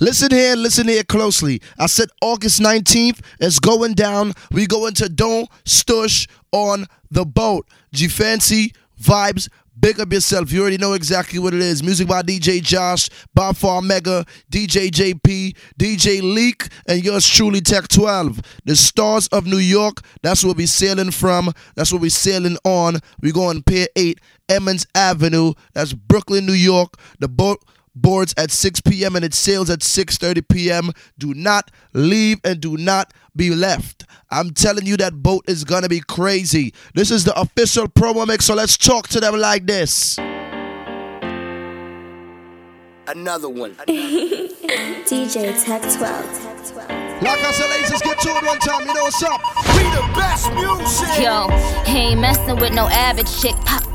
Listen here, listen here closely. I said August 19th is going down. We going to Don Stush on the boat. G Fancy vibes. Big up yourself. You already know exactly what it is. Music by DJ Josh, Bob Far Mega, DJ JP, DJ Leak, and yours truly Tech 12. The stars of New York. That's where we sailing from. That's where we sailing on. We going Pier 8, Emmons Avenue. That's Brooklyn, New York. The boat boards at 6 p.m. and it sails at 6:30 p.m. Do not leave and do not be left. I'm telling you that boat is gonna be crazy. This is the official promo mix, so let's talk to them like this. Another one. DJ Tech 12. Like I said, ladies, get to it one time. You know what's up? We the best music. Yo, he ain't messing with no average chick. Pop, pop.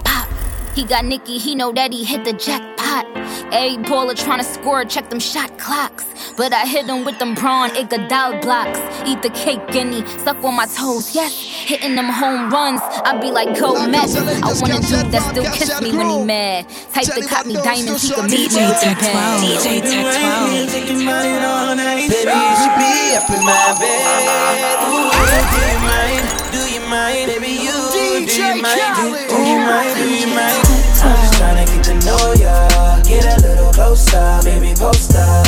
He got Nicky, he know that he hit the jackpot. A baller tryna score, check them shot clocks. But I hit him with them prawn Iguodala blocks. Eat the cake, guinea, suck on my toes, yes. Hitting them home runs, I be like, go Mets. I want a dude that still kiss me when he mad. Type to cop me diamonds, he can meet me with the bag. DJ Tech 12. Thinking about it. Baby, you should be up in my bed. Ooh, do you mind? Do you mind? Baby, you do you mind? Do you mind? Do you mind? I'm just tryna get to know ya. Get a little closer, baby, post up.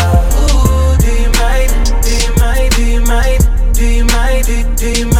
Ooh, do you mind? Do you mind? Do you mind? Do you mind? Do, do you mind?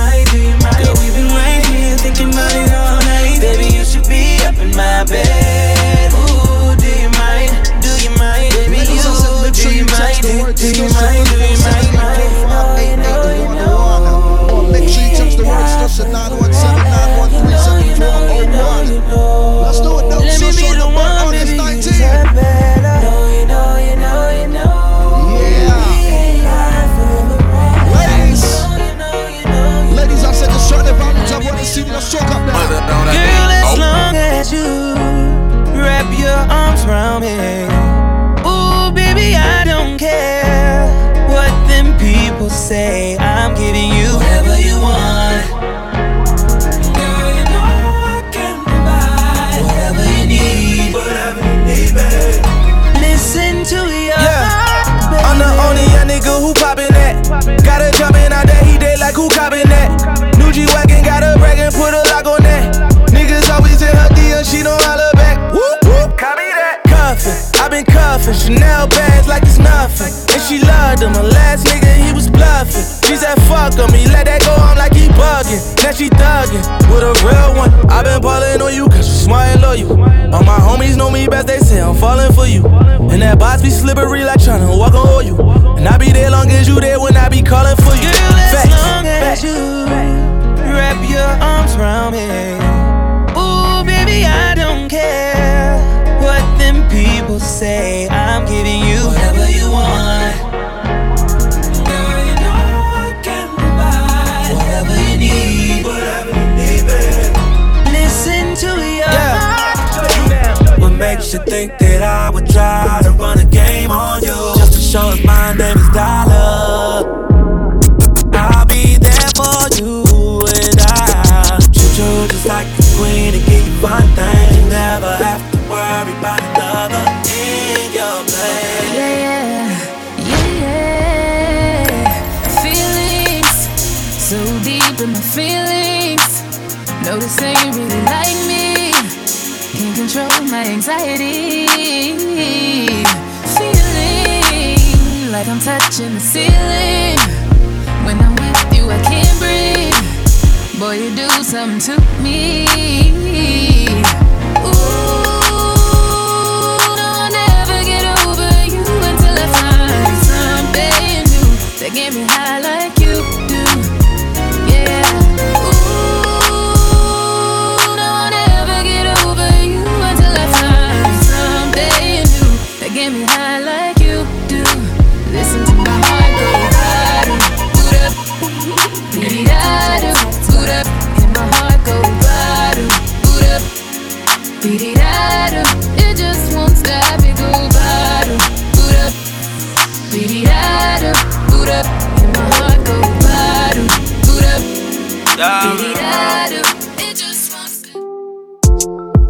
Been cuffin', Chanel bags like it's nothing. And she loved him, her last nigga he was bluffing. She said fuck him, he let that go, I'm like he bugging. Now she thuggin' with a real one. I been ballin' on you cause you smart and loyal. All my homies know me best, they say I'm falling for you. And that box be slippery like tryna walk on oil. And I be there long as you there when I be calling for you. Girl, as Facts, long as facts. you wrap your arms around me. Ooh, baby, I don't care what them people say. I'm giving you whatever you want. Girl, you know I can provide whatever you need. Whatever you need, babe. Listen to your heart. What makes you think that I would try to run a game on you? Just to show us my name is Dollar. I'll be there for you and I treat you just like the queen and give you fun things. Feelings. No, this ain't really like me. Can't control my anxiety. Feeling like I'm touching the ceiling. When I'm with you, I can't breathe. Boy, you do something to me. Ooh, I'll never get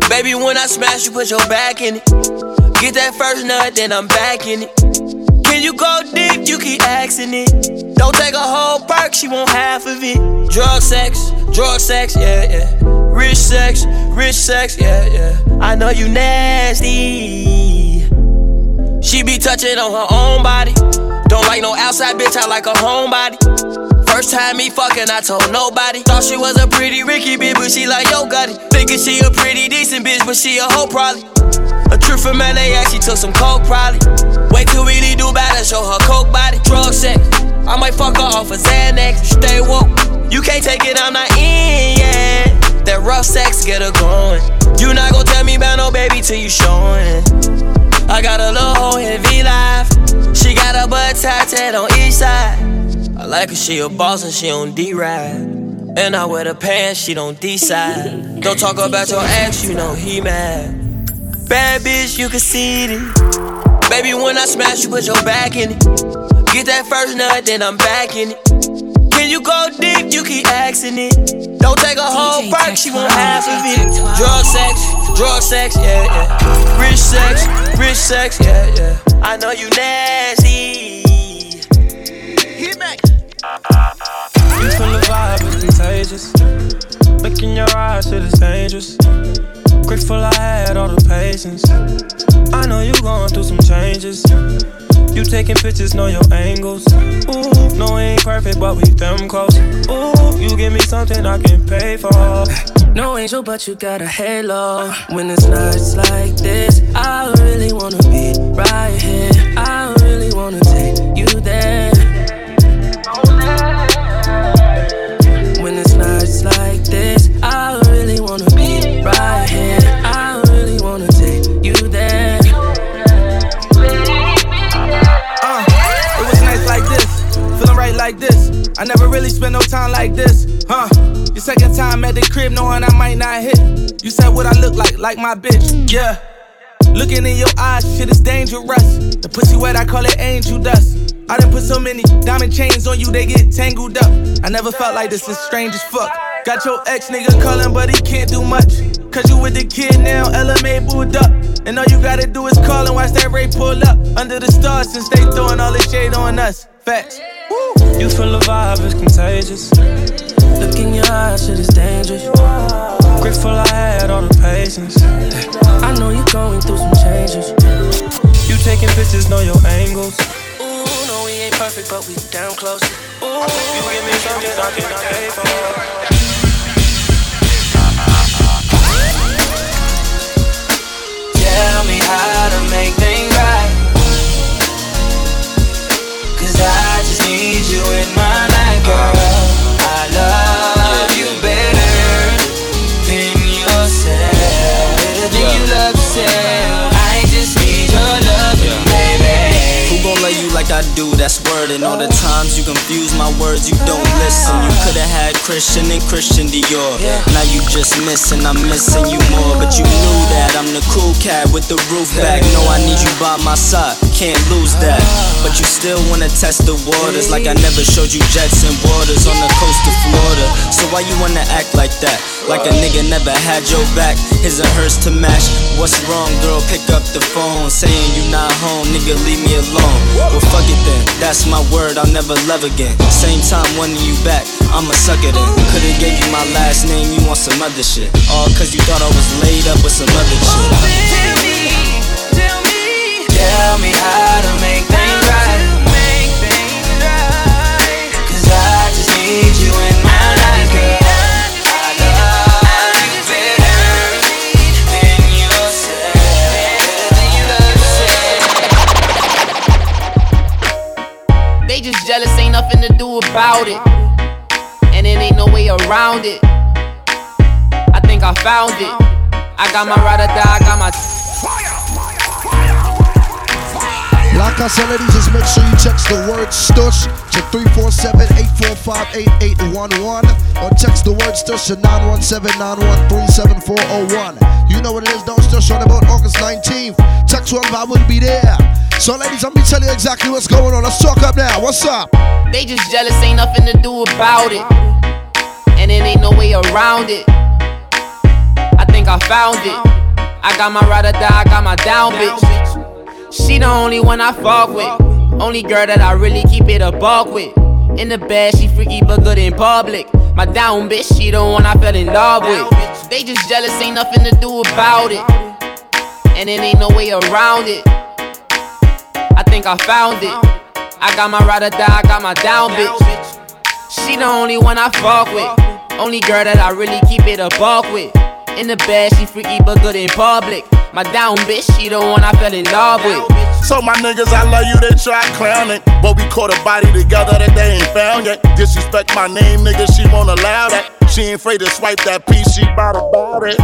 Baby, when I smash, you put your back in it. Get that first nut, then I'm back in it. Can you go deep? You keep asking it. Don't take a whole perk, she want half of it. Drug sex, drug sex, yeah, yeah. Rich sex, rich sex, yeah, yeah. I know you nasty. She be touching on her own body. Don't like no outside bitch, I like a homebody. First time me fucking, I told nobody. Thought she was a pretty Ricky bitch, but she like yo got it. Thinking she a pretty decent bitch, but she a hoe probably. A trip from LA, she took some coke probably. Wait till we do bad and show her coke body. Drug sex, I might fuck her off a Xanax. Stay woke, you can't take it, I'm not in, yeah. That rough sex get her going. You not gon' tell me about no baby till you showing. I got a little hoe in V-Live. She got a butt tattooed on each side. I like her, she a boss and she on D-Ride. And I wear the pants, she don't decide. Don't talk about your ex, you know he mad. Bad bitch, you can see it. Baby, when I smash, you put your back in it. Get that first nut, then I'm back in it. Can you go deep? You keep asking it. Don't take a whole perk, she want half of it. Drug sex, drug sex, yeah, yeah. Rich sex, rich sex, yeah, yeah. I know you nasty. You feel the vibe, it's contagious. Making your eyes it's dangerous. Grateful I had all the patience. I know you going through some changes. You taking pictures, know your angles. Ooh, no, we ain't perfect, but we them close. Ooh, you give me something I can pay for. No angel, but you got a halo. When it's nights like this, I really wanna be right here. I really wanna take you there. Really wanna be right here. I really wanna take you there. Uh, it was nice like this, feeling right like this. I never really spent no time like this, huh? Your second time at the crib, knowing I might not hit. You said what I look like, like my bitch, yeah. Looking in your eyes, shit is dangerous. The pussy wet, I call it angel dust. I done put so many diamond chains on you, they get tangled up. I never felt like this, it's strange as fuck. Got your ex nigga calling, but he can't do much. Cause you with the kid now, LMA booed up. And all you gotta do is call and watch that Ray pull up. Under the stars, since they throwing all the shade on us. Facts. Woo. You feel the vibe, it's contagious. Look in your eyes, shit is dangerous. Grateful I had all the patience. I know you're going through some changes. You taking pictures, know your angles. Ooh, no, we ain't perfect, but we damn close. Ooh, you give me something I cannot pay for. Tell me how to make things I just need you in my life, girl. I love you better than yourself. Than you love yourself. I just need your love, baby. Who gon' love you like I do? That's word. And all the times you confuse my words, you don't listen. You could've had Christian and Christian Dior. Now you just missing, I'm missing you more. But you knew that I'm the cool cat with the roof back. No, I need you by my side, can't lose that. But you still wanna test the waters like I never showed you jets and waters on the coast of Florida. So why you wanna act like that? Like a nigga never had your back. His and hers to match. What's wrong, girl? Pick up the phone. Saying you not home, nigga, leave me alone. Well, fuck it then. That's my word, I'll never love again. Same time wanting you back, I'ma suck it in. Could've gave you my last name, you want some other shit. All cause you thought I was laid up with some other shit. Tell me how to make jealous, ain't nothing to do about it. And it ain't no way around it. I think I found it. I got my ride or die, I got my. Like I said, ladies, just make sure you text the word stush to 347-845-8811 or text the word stush to 917-913-7401. You know what it is, don't stush on about August 19th. Text one, I wouldn't be there. So, ladies, let me tell you exactly what's going on. Let's talk up now. What's up? They just jealous, ain't nothing to do about it. And it ain't no way around it. I think I found it. I got my ride or die, I got my down bitch. She the only one I fuck with. Only girl that I really keep it a buck with. In the bed, she freaky but good in public. My down bitch, she the one I fell in love with. They just jealous, ain't nothing to do about it. And it ain't no way around it. I think I found it. I got my ride or die, I got my down bitch. She the only one I fuck with. Only girl that I really keep it a buck with. In the bed, she freaky but good in public. My down bitch, she the one I fell in love with. So my niggas, I love you, they try clowning. But we caught a body together that they ain't found yet. Disrespect my name, nigga, she won't allow that. She ain't afraid to swipe that piece, she bout about it.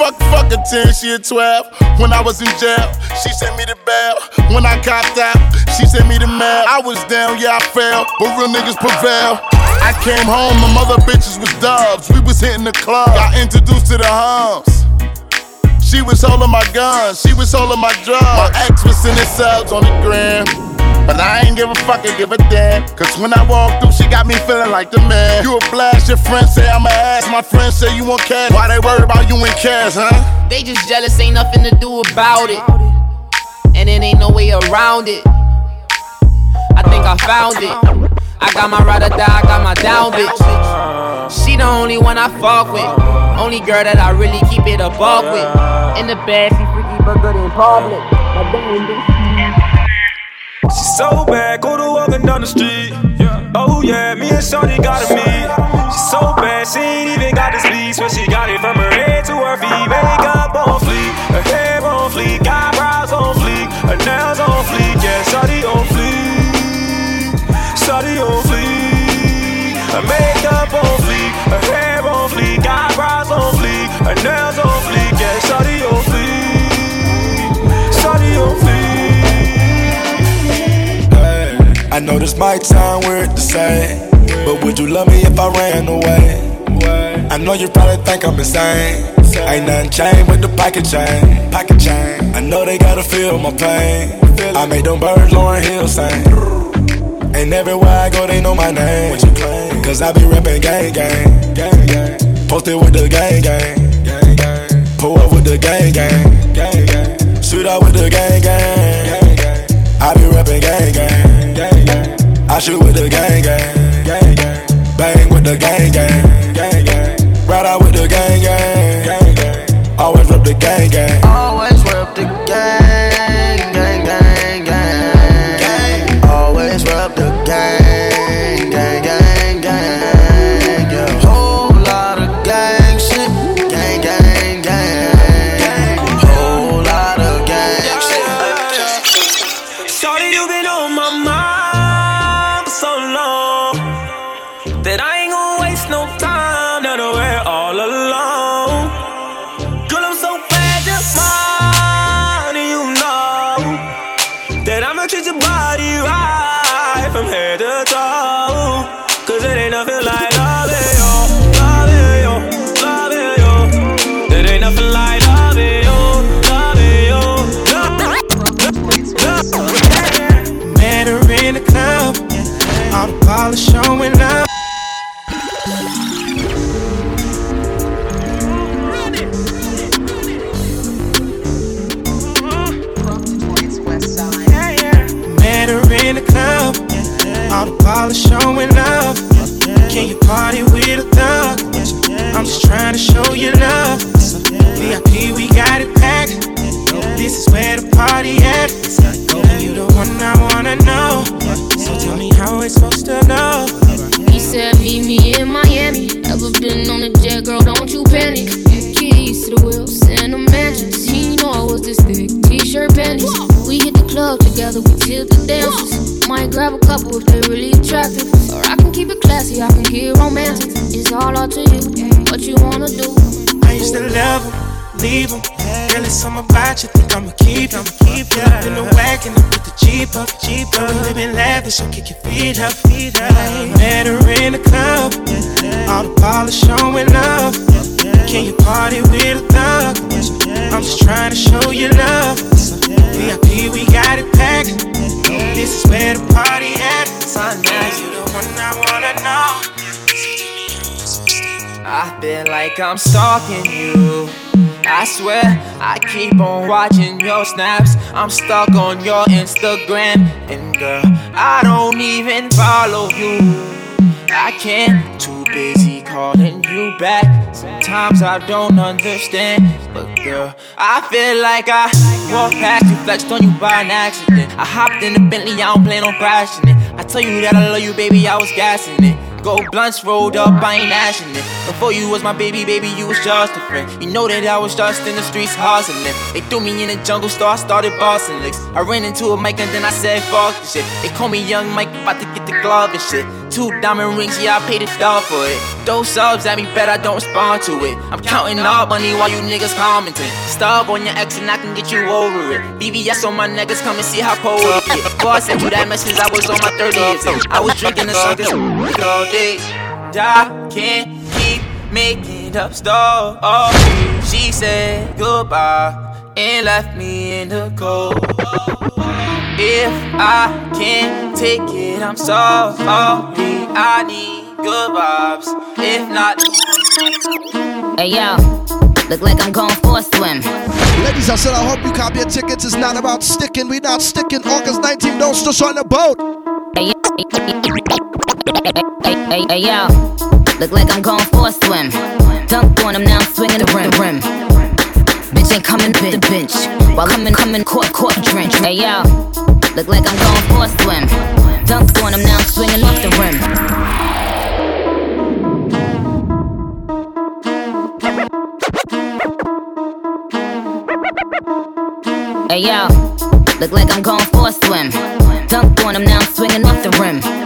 Fuck, fuck a 10, she a 12. When I was in jail, she sent me the bail. When I copped out, she sent me the mail. I was down, yeah, I fell, but real niggas prevail. I came home, my mother bitches was dubs. We was hitting the club, got introduced to the hums. She was holding my guns, she was holding my drugs. My ex was sending subs on the gram. But I ain't give a fuck and give a damn. Cause when I walk through, she got me feeling like the man. You a blast, your friends say I'm a ass. My friends say you want cash. Why they worry about you in cash, huh? They just jealous, ain't nothing to do about it. And it ain't no way around it. I think I found it. I got my ride or die, I got my down bitch. She the only one I fuck with. Only girl that I really keep it a buck with. In the bed, she freaky but good in public. My down bitch. She's so bad, go to walking down the street. Oh yeah, me and Shorty got to meet. She's so bad, she ain't even got the speech, but she got it from her head to her feet. Makeup on fleek, her hair on fleek, eyebrows on fleek, her nails on fleek. Yeah, Shorty on fleek, Shorty on fleek. Her her nails on fleek. Yeah, Shorty on fleek, Shorty on fleek. I know this might sound weird to say, but would you love me if I ran away? I know you probably think I'm insane. Ain't nothing changed with the pocket chain. Pocket chain. I know they gotta feel my pain. I made them birds Lauryn Hill sing. And everywhere I go, they know my name. Cause I be rapping gang gang. Posted with the gang, gang. Pull up with the gang gang. gang, gang. Shoot out with the gang gang. gang, gang. I be rapping gang gang. gang, gang. I shoot with the gang gang. gang, gang. Bang with the gang gang. gang, gang. Girl? Don't you panic. Keys to the wheels and the mansions. He know I was this thick. T-shirt panties. We hit the club together. We tilt the dances. Might grab a couple if they really attractive. Or I can keep it classy. I can it romantic. It's all up to you. What you wanna do? I used to love him, leave him. Girl, it's something about you, think I'ma keep him. Keep it up in the wagon, up with the Jeep up, Jeep up. We living lavish, so kick your feet up, feet up. Met her in the club, all the polish showing up. Can you party with a thug? I'm just trying to show you love. VIP, we got it packed. This is where the party at. Now you the one I wanna know. I feel like I'm stalking you. I swear, I keep on watching your snaps. I'm stuck on your Instagram. And girl, I don't even follow you. I can't, too busy calling you back. Sometimes I don't understand. But girl, I feel like I walked past you, flexed on you by an accident. I hopped in the Bentley, I don't plan on crashing it. I tell you that I love you, baby, I was gassing it. Gold blunts rolled up, I ain't ashing it. Before you was my baby, baby, you was just a friend. You know that I was just in the streets hustling. They threw me in the jungle, so I started bossing licks. I ran into a mic and then I said, fuck this shit. They call me Young Mike, about to get the glove and shit. Two diamond rings, yeah, I paid a dollar for it. Those subs at me, bet I don't respond to it. I'm counting all money while you niggas commenting. Stub on your ex and I can get you over it. BBS on my niggas, come and see how cold it get. Before I sent you that message, I was on my 30th. I was drinking the suckers all day. I can't keep making up stories. She said goodbye and left me in the cold. If I can't take it, I'm sorry. I need good vibes. If not, Hey yo, look like I'm going for a swim. Ladies, I said I hope you copy your tickets. It's not about sticking. We not sticking. August 19th, don't stush on the boat. Hey, hey, hey, hey, yo, look like I'm going for a swim. Dunk on him now, I'm now swinging the rim, rim. Bitch ain't coming to the bench while coming, coming, court, court drench. Hey yo, look like I'm going for a swim. Dunk on him now, I'm swinging off the rim. Hey yo, look like I'm going for a swim. Dunk on him now, I'm swinging off the rim.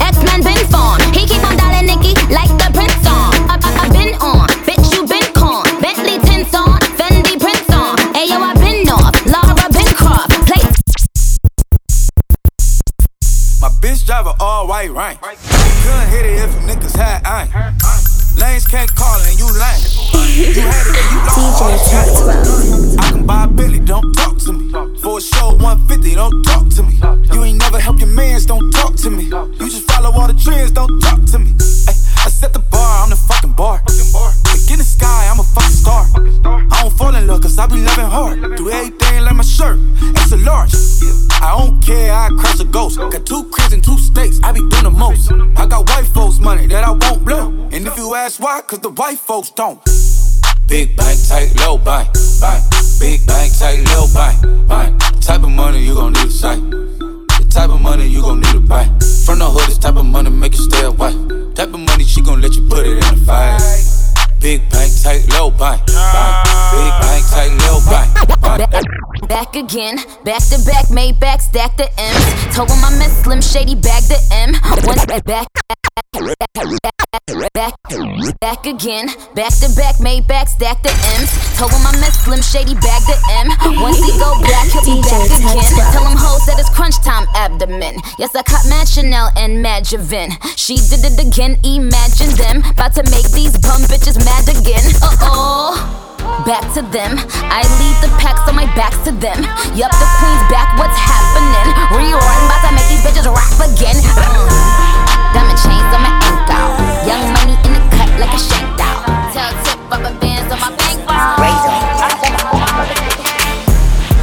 X-Men been. He keep on dialing Nicky like the prince on. I, I, been on, bitch you been con. Bentley tints Fendi prints on. Hey yo, I been off, Laura been My bitch drive a all white rank. Couldn't hit it if you niggas had aim. Lanes can't call and you lame. You had it and you lost. I can buy a Billy, don't talk to me. For a show 150, don't talk to me. You ain't never help your mans, don't talk to me. You just follow all the trends, don't talk to me. Ay, I set the bar, I'm the fucking bar. Like in the sky, I'm a fucking star. I don't fall in love cause I be loving hard. Do everything like my shirt, it's a large. I don't care, I cross a ghost. Got two cribs and two states, I be doing the most. I got white folks' money that I won't blow. And if you ask why, cause the white folks don't. Big bank, tight, low bank, bank. Big bank, tight, low bank, bank. Type of money you gon' need a sight. Type of money you gon' need to buy. From the hood, this type of money make you stay away. Type of money she gon' let you put it in the fight. Big bank, tight, low bank, bank. Big bank, tight, low bank. bank. Back again, back to back, made back, stack the M's. Told him I met Slim Shady, bag the M. One back, back, back, back again, back to back, made back, stack the M's. Told him I met Slim Shady, bag the M. Once he go back, he'll be back again. Tell him hoes that it's crunch time abdomen. Yes, I caught Mad Chanel and Mad Javin. She did it again, imagine them. About to make to them. I lead the packs on my backs to them. Yup, the queen's back, what's happening? Rewind, about to make these bitches rap again. Mm. Diamond chains on my ankle. Young money in the cut like a shank down. Tell tip rubber bands on my bankroll.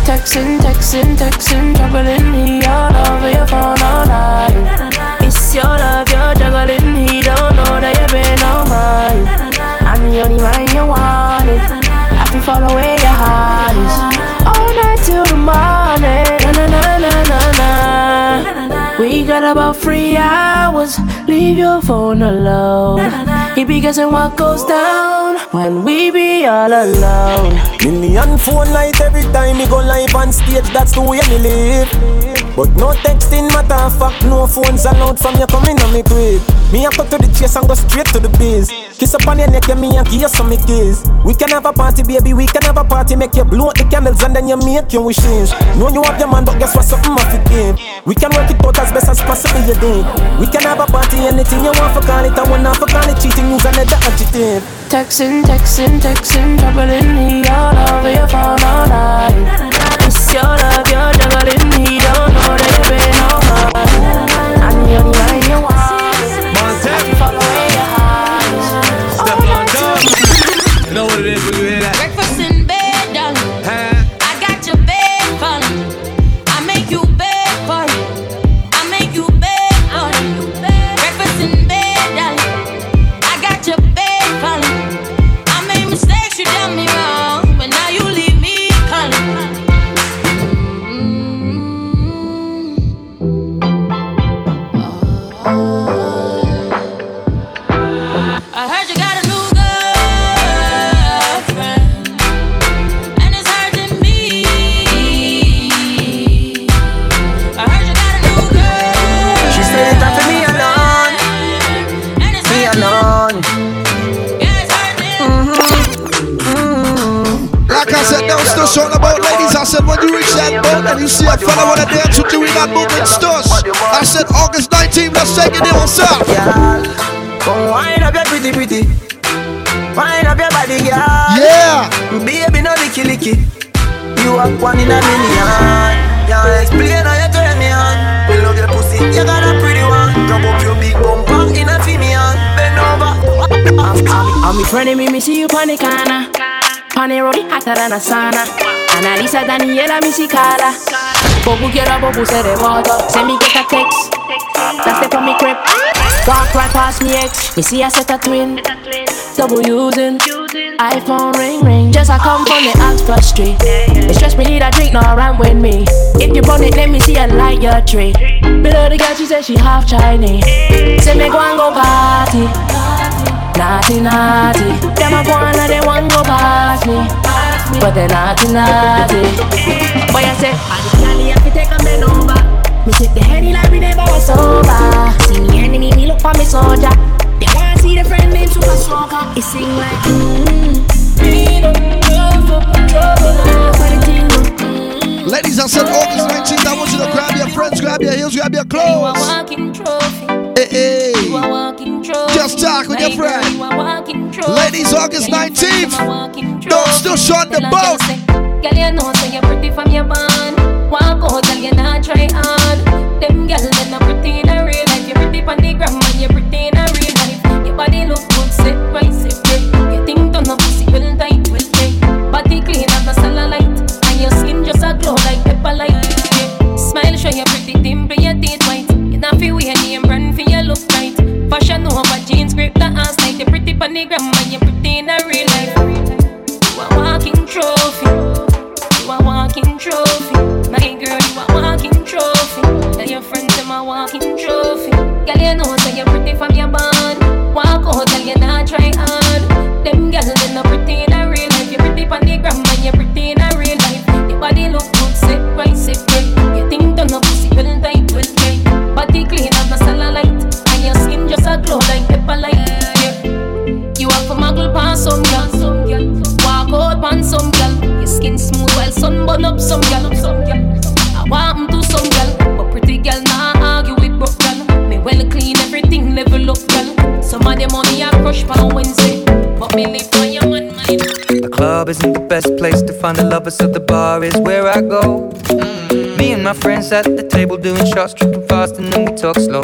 Texting, texting, texting, juggling he all over your phone all night. It's your love, you're juggling, he don't know that you've been on mine. I'm the only man you wanted. I can follow where your heart is. All night till the morning. Na na na na na na. We got about three hours. Leave your phone alone. He be guessing what goes down when we be all alone. Million phone light every time me go live on stage, that's the way me live. But no texting matter fuck, no phones allowed from you coming on me quick. Me a cut to the chase and go straight to the biz. Kiss up on your neck, yeah, me and give you some kiss. We can have a party, baby, we can have a party, make you blow out the candles and then you make your wishes. Know you have your man, but guess what, something off it game. We can work it out as best as possible, you think. We can have a party, anything you want for call it, I want not for call it cheating, use another adjective. Texting, texting, texting, troubling me all over your phone all night. It's your love, you're juggling when you reach that boat and you see a fella wanna dance with you in that movement stush. I said, August 19th, let's take it in on south. Come wind up your pretty pretty. Wind up your body, girl. Yeah. Baby, no licky licky. You are one in a million. Can't explain how you turn me on. We love your pussy, you got a pretty one. Come up your big bumper in a female. Bend over. I'm me friend me, me see you pon the corner. Pon the road, hotter than a. Analiza Daniela, Carla. Bobu quiero, bobu se de moto. Send me get a text. That's the from me crib. Walk right past me ex. Me see I set a twin. Double using. iPhone ring ring. Just I come from the Oxford Street. It stress me need a drink, no run with me. If you run it, let me see a light your tree. Below the girl, she said she half Chinese. Say me go and go party. Naughty, naughty. Them a go on and they want go past me. But they naughty, naughty. Boy, I say, I just can't have to take a bend over. Me take the heady like we never was sober. See me enemy, me look for me soldier. They wanna see the friend named Super Smoker. It sing like, mmm. Me don't love for trouble. For the thing. Ladies, I said August 19th, I want you to grab your friends, grab your heels, grab your clothes. You a clothes. walking trophy. Hey, hey. Just talk with your friend. You a walking trophy. Ladies, August Yeah, your friend, 19th. them a walking Don't still short the boat. girl you know, say you're pretty from your bond. Walk out, girl, you not try hard. Them girl, them not pretty in a real life. You're pretty on the gram, gram, and you're pretty in a real life. You a walking trophy. You a walking trophy. My girl, you a walking trophy. Tell your friends I'm a walking trophy. Girl, you know say you're pretty from your bond. Walk out, girl, you not some girl. I want to some girl, but pretty girl nah argue with broke girl. Me well clean everything level up girl. Some of them money I crush for Wednesday, but me live your man mind. The club isn't the best place to find a lover, so the bar is where I go. Me and my friends at the table doing shots, tripping fast, and then we talk slow.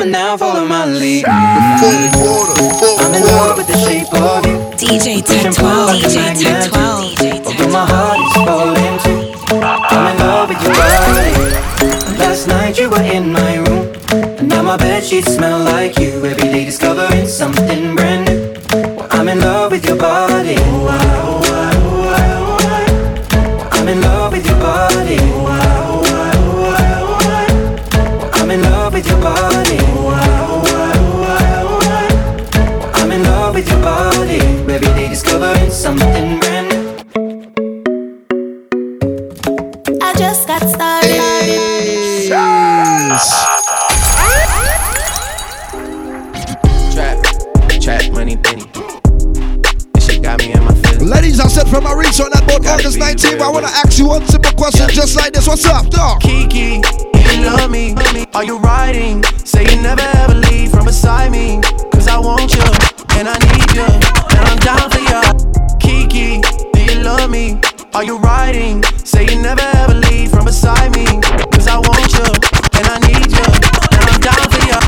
come on now, follow my lead. I'm in love with the shape of you. DJ Push and pull like a DJ 1012. Although my heart is falling too. I'm in love with your body. Last night you were in my room, and now my bed bed sheets smell like you. Every day discovering something brand new. I'm in love with your body. Oh, that boat August 19th. I ask you one simple question just like this. What's up, dog? Kiki, you love me? Are you riding? Say you never ever leave from beside me. Cause I want you, and I need you, and I'm down for you. Kiki, do you love me? Are you riding? Say you never ever leave from beside me. Cause I want you, and I need you, and I'm down for you.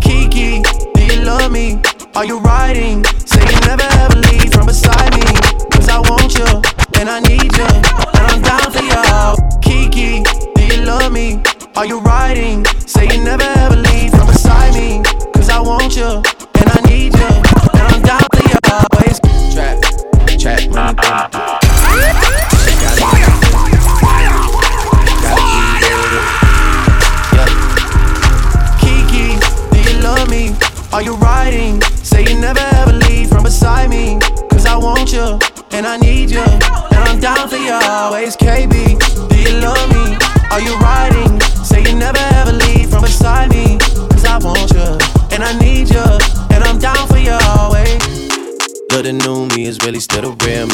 Kiki, do you love me? Are you riding? Say you never ever leave from beside me. Cause I want you, and I need you, and I'm down for you. Kiki, do you love me? Are you riding? Say you never ever leave from beside me. Cause I want you, and I need you, and I'm down for you always. Trap, trap, money, penny. Kiki, do you love me? Are you riding? Say you never ever leave from beside me. Cause I want you, and I need you, and I'm down for you always. KB, do you love me? Are you riding? Say you never ever leave from beside me. Cause I want you, and I need you, and I'm down for you always. But the new me is really still the real me.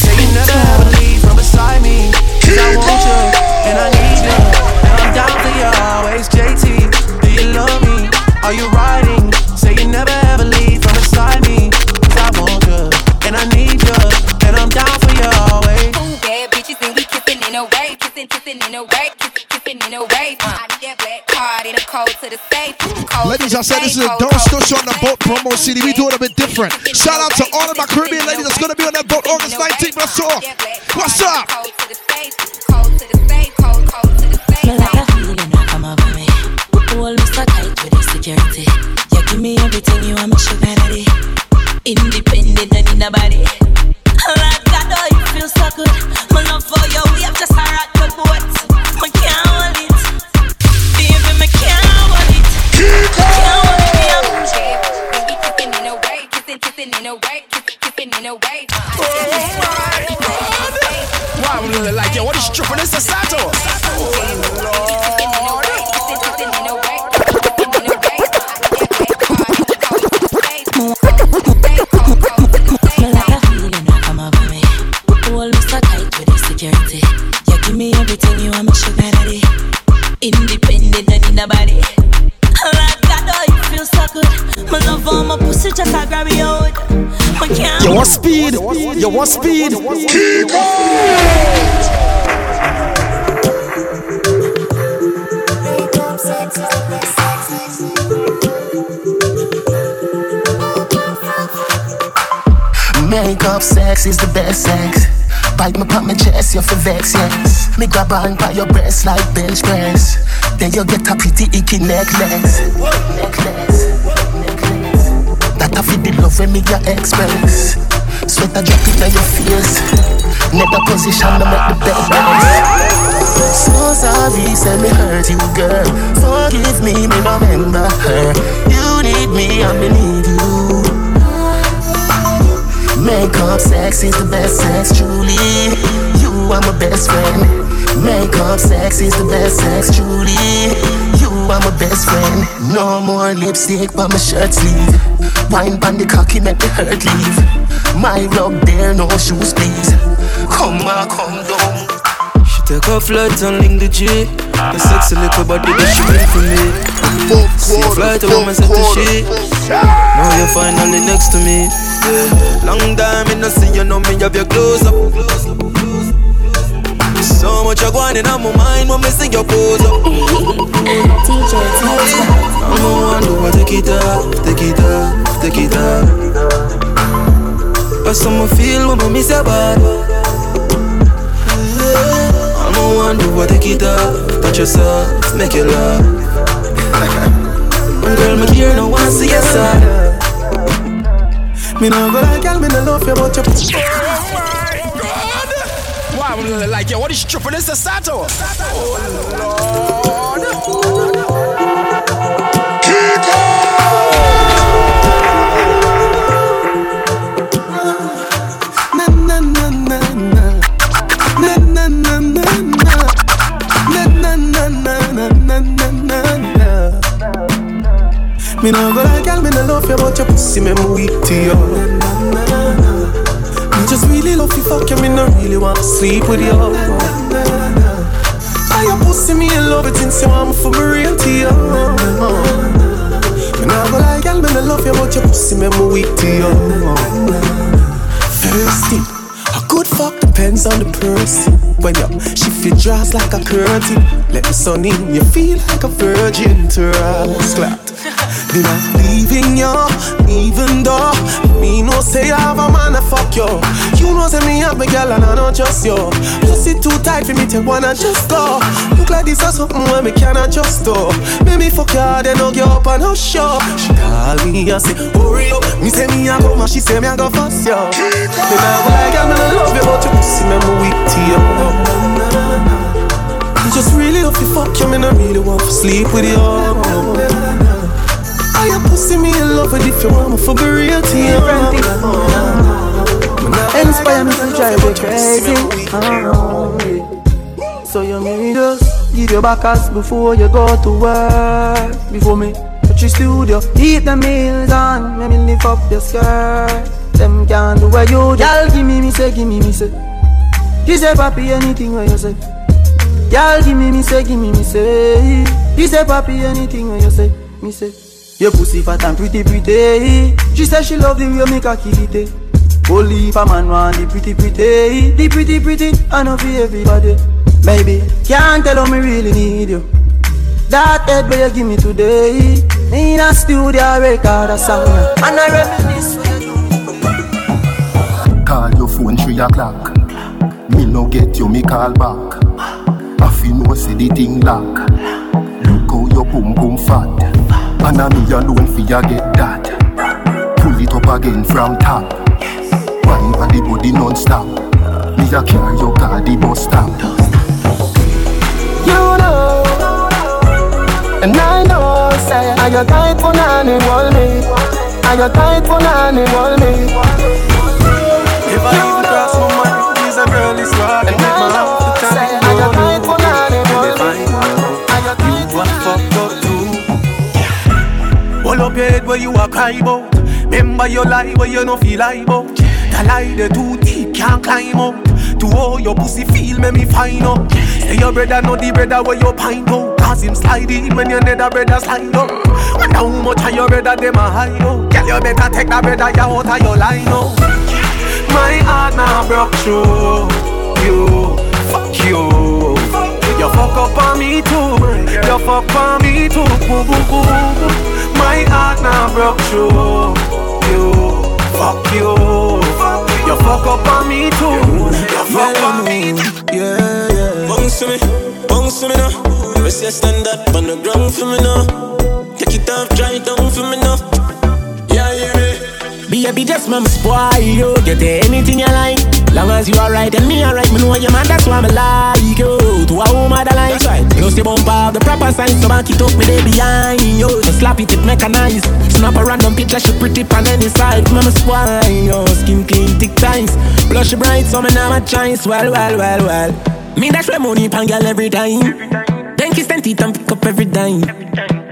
Never ever leave from beside me. I want you, and I need you, and I'm down for you always. JT, do you love me? Are you riding? Say you never ever leave from beside me. I want you, and I need you, and I'm down for you always. Bad bitches and we kissing in a way, kissing, kissing in a way, kissing, kissing in a way. I Ladies, I said this is a Don't code Stush on the Boat promo CD. We do it a bit different. Shout out to all of my Caribbean ladies that's gonna be on that boat August 19th. What's up? What's up? Me like a feeling that come over me. Hold me so tight with the security. You give me everything you want, me sugar daddy. Independent yo? What is tripping? It's a Sato. A feeling that come over me. Hold me Makeup sex is the best sex. Bite me pop my chest, you for vex, yes. Me grab on by your breast like bench press. Then you get a pretty icky necklace. Necklace. That a fit the love when me your express. Sweat a drop it on your face. Never position to make the best rest. So sorry, say me hurt you, girl. Forgive me, me remember her. You need me, and me need you. Makeup sex is the best sex, truly. You are my best friend. Makeup sex is the best sex, truly. You are my best friend. No more lipstick on my shirt sleeve. Wine on the cocky, make the hurt leave. My rub there, no shoes, please. Come on, come down. She take her flight and link the G. The sexy little body that she bring for me. See you fly to woman set the shit. Now you're finally next to me. Long time in no see you know me have your close up. So much you're going in my mind when me see your pose up. I'm the one who will take it off, take it off, take it off. But some feel when me miss your body. I'm the one who will take it off, touch yourself, make you love. Girl, me care no one see your side. Me no go like girl, me no love you, but you. Why I'm really like, yo, what is tripping? This is Sato. Na Me no go like girl, me no love you, but your pussy me me weak to you. Me just really love you, fuck you, me no really want to sleep with you. I your pussy me in love it since you want me for me real to you. Me no go like girl, me no love you, but your pussy me me weak to you. Thing, a good fuck depends on the person. When you shift your dress like a curtain, let the sun in, you feel like a virgin to us. Me not leaving you, even though me no say I have a man to fuck you. You know say me have a girl and I don't trust you. Pussy too tight for me to wanna just go. Look like this or something where me cannot just do. Make me fuck you, then hug you up and hush you. She call me and say hurry up. Me say me a go, and she say me a go fast you. Me not like girl, me no love you, but you pussy me me weak to you. Just really love you, fuck you, me no really want to sleep with you. I your pussy me in love with if you want me for be real to you. Inspire me to drive you crazy. So you may just give your back us before you go to work. Before me touch your studio, eat the meals on. Let me lift up your skirt. Them can't do what you do. Y'all give me, me say, give me, me say. He say, papi, anything what you say. Y'all give me, me say, give me, me say. He say, papi, anything what you say. Me say. Your pussy fat and pretty, pretty. She said she love the way me her kill. Eh. Only if a man want the pretty, pretty, the pretty, pretty. I know for everybody. Baby, can't tell how me really need you. That head where you give me today. In a studio record a song, and I reminisce. Call your phone three o'clock. Me no get you, me call back. I feel no see the thing lock. Look how your boom boom fat. And I me alone fi ya get that. Pull it up again from top. Wine on the body non-stop. Me a carry your car the bus stop. You know, and I know, say, I got tight for nanny, hold me. I got tight for nanny, hold me. If I even cross my mind, is a girl is walking up head where you a cry about. Remember your lie where you no feel like about. The lie they too deep can't climb up. To all your pussy feel make me find out. Say your brother know the brother where you pint out. Cause him slide in when your nether brother slide up. Wonder how much of your brother them a hide out. Girl you better take that brother you out of your line out. My heart now broke through you. Fuck you. You fuck up on me too. You fuck on me too. Boo, boo, boo. My heart now broke through you. Fuck you. You fuck up on me too. You fuck on me. Um, yeah, yeah. Bounce to me, bounce to me now. Never say stand up on the ground for me now. Take it off, dry it down for me now. Yeah, yeah, me. Baby, just mama spoil you. Get anything you like. Long as you alright and me alright, me know your man. That's why me like you. To a woman that like. That's right. Plus the bump out the proper sign, so back it up me day behind Yo, So slap it, it mechanized. Snap a random picture, she pretty pan any side. Mama spoil you. Skin clean, thick ties. Blush bright, so me now a chance. Well, well, well, well. Me dash my money pan girl every time. Then kiss them teeth and pick up every dime.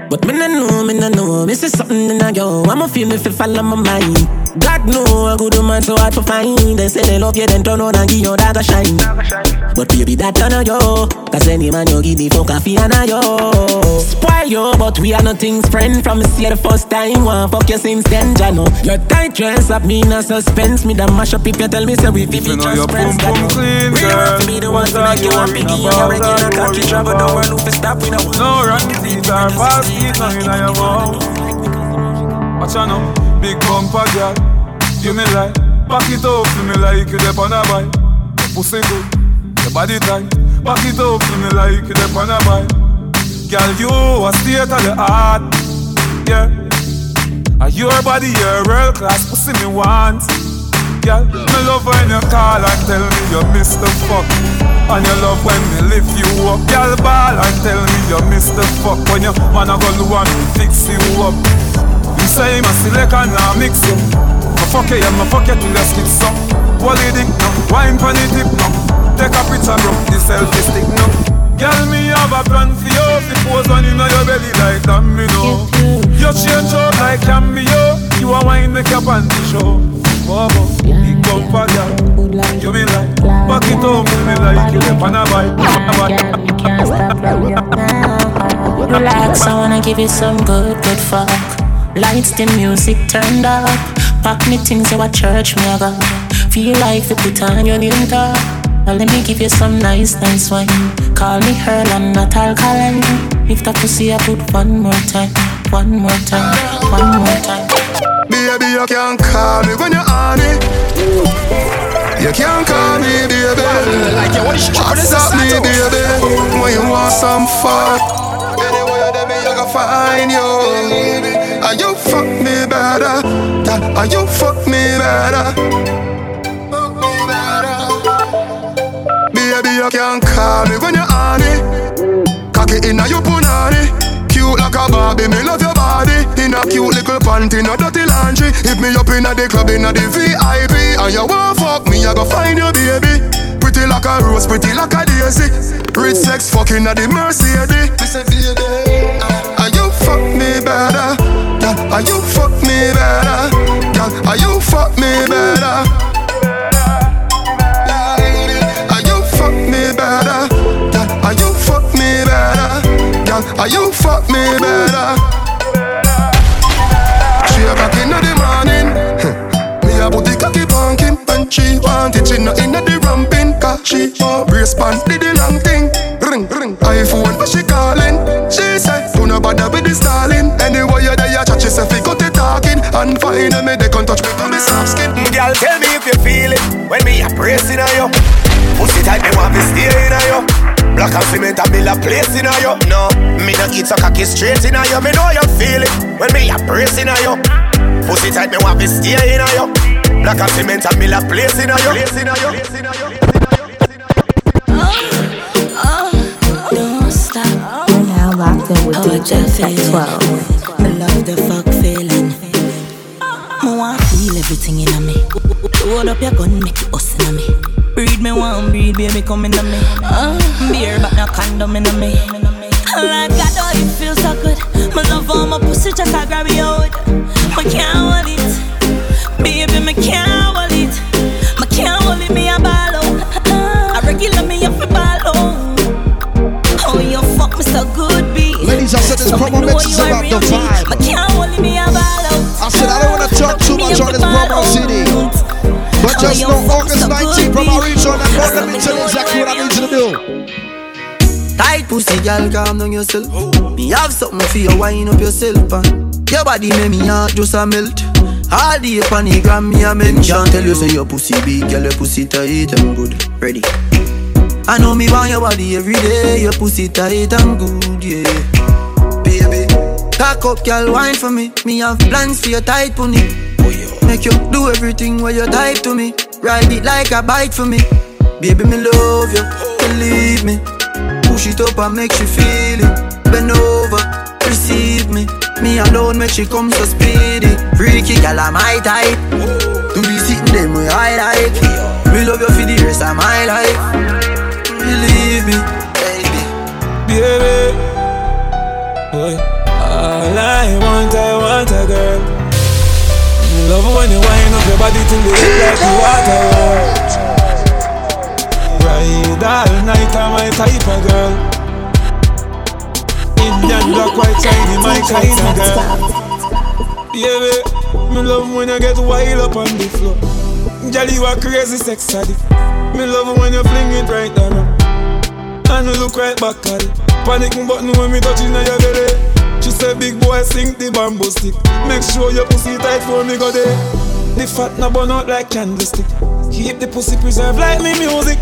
But me no know, me no know. Me something in a yo. I'ma feel me if follow my mind. God know a good man so hard to find. They say they love you, then turn on and give your dagger shine. But baby, that turn on yo. Cause any man you give coffee and a yo. Spoil yo, but we are nothing's friend from see the first time. One fuck you since then, Jano. Your tight dress up me in a suspense. Me that mash up if you tell me say we be know your just friends. boom boom clean, we don't have to be the ones to make you happy. Give you your regular cocky travel the world. Who fi stop we don't No run feet or fast feet now inna your mouth. Watch out now, big bumper girl. You me like, back it up to me like you dep on a bike. Pussy good, your body tight. Back it up to me like you dep on a bike. Girl, you a state of the art, yeah. And your body, your world class pussy me want. Girl, me love when you call and tell me you miss the fuck. And you love when me lift you up. Girl, ball and tell me you miss the fuck. When you wanna go do and fix you up. You say my select and I mix it My fuck you, yeah, my fuck it till you skid so. Wally dick no, wine pon the tip no. Take a picture bro, the selfie stick no. Girl, me have a plan for you. If pose one in your belly like that, me know. You change out like cameo. You a wine make your panty show. Bobo, big bumper girl. You me like, back it up, you me like, you dep on a bike. Relax, I wanna give you some good, good fuck. Lights, the music turned up. Pack me things, you a church, me a go. Feel like to put on your new top. Now let me give you some nice, nice wine. Call me her and not alkaline. If that pussy, I put one more time, one more time, one more time. Baby, you can call me when you're on it. You can call me, baby. Like you, what is What's up, me, baby? When you want some fuck, anywhere that me, you can find you. Are you fuck me better? Are you fuck me better? Fuck me better. Baby, you can call me when you're on it. Cock it inna your punani. Cute like a Barbie, me love your body. In a cute little panty, no dirty laundry. Hit me up inna the club, inna the VIP, and you want fuck me, I go find your baby. Pretty like a rose, pretty like a daisy. Rich sex fucking at the Mercedes. Me say, baby, are you fuck me better? Yeah, are you fuck me better? Yeah, are you fuck me better? Are you fuck me better? Yeah, are you fuck me better? Yeah, are you fuck me better? She a back inna the morning. Me a put the cocky him when she want it. She not inna the ramping 'cause she want brace pants the long thing. Ring ring iPhone what she calling? She not bother with the stalling. Anyway you there you chat she say cut the talking and find me they can touch me to the soft skin. Girl, tell me if you feel it when me a pressing on you. Pussy tight, me want to stay in on you. Black and cement and build a place in on you. No, me not eat so cocky straight in on you. Me know you feel it when me a pressing on you. Pussy tight, me want to stay in on you. Black and cement and build a place in on you. Place in on you. Place in on you. Locked in with How DJ I Tech feel. 12. I love the fuck feeling. I want feel everything in me. Load up your gun, make it us in me. Breed me one, breed baby come in me. Uh, beer but no condom in me. Like God, oh, it feels so good. My love on my pussy, just I grab it out. I can't hold it, this promo know is about the vibe. Me can't hold it, me a ball out. I said I don't wanna talk too much on this promo CD. But just know August 19th from our region and more let me tell you exactly what I need you to do. Tight pussy, girl, calm down yourself. Me have something for you, wind up yourself. Uh. Your body make me heart just a melt. All the up on the gram, me a mention. Can't tell you say your pussy big, girl, your pussy tight and good. Ready? I know me want your body every day. Your pussy tight and good, yeah. Cock up, girl, wine for me. Me have plans for your tight pony. Make you do everything where you type to me. Ride it like a bike for me. Baby, me love you, believe me. Push it up and make you feel it. Bend over, receive me. Me alone make she come so speedy. Freaky gal, I'm my type. Do the sitting them way I like. Me love you for the rest of my life. Believe me, baby. baby. All I want, I want a girl. Love when you whine the wet like the water. Ride all night, I'm my type of girl. Indian black, white, shiny, my kind of girl. Baby, me love when you get wild up on the floor. Girl, you a crazy sex addict. Me love when you fling it right around. And you look right back at it. Panic button when me touch in your belly. She said, big boy, sink the bamboo stick. Make sure your pussy tight for me go there. The fat no burn out like candlestick. Keep the pussy preserved like me music.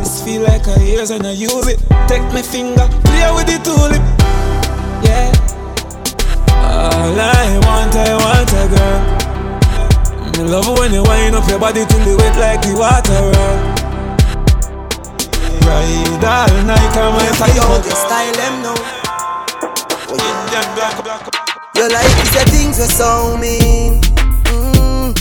This feel like a ears and I use it. Take my finger, play with the tulip. Yeah. All I want, I want a girl. Me love when you wind up your body till you wet like the water. Ride all night, I'm a style them now. Your life is your things are so mean. Mm.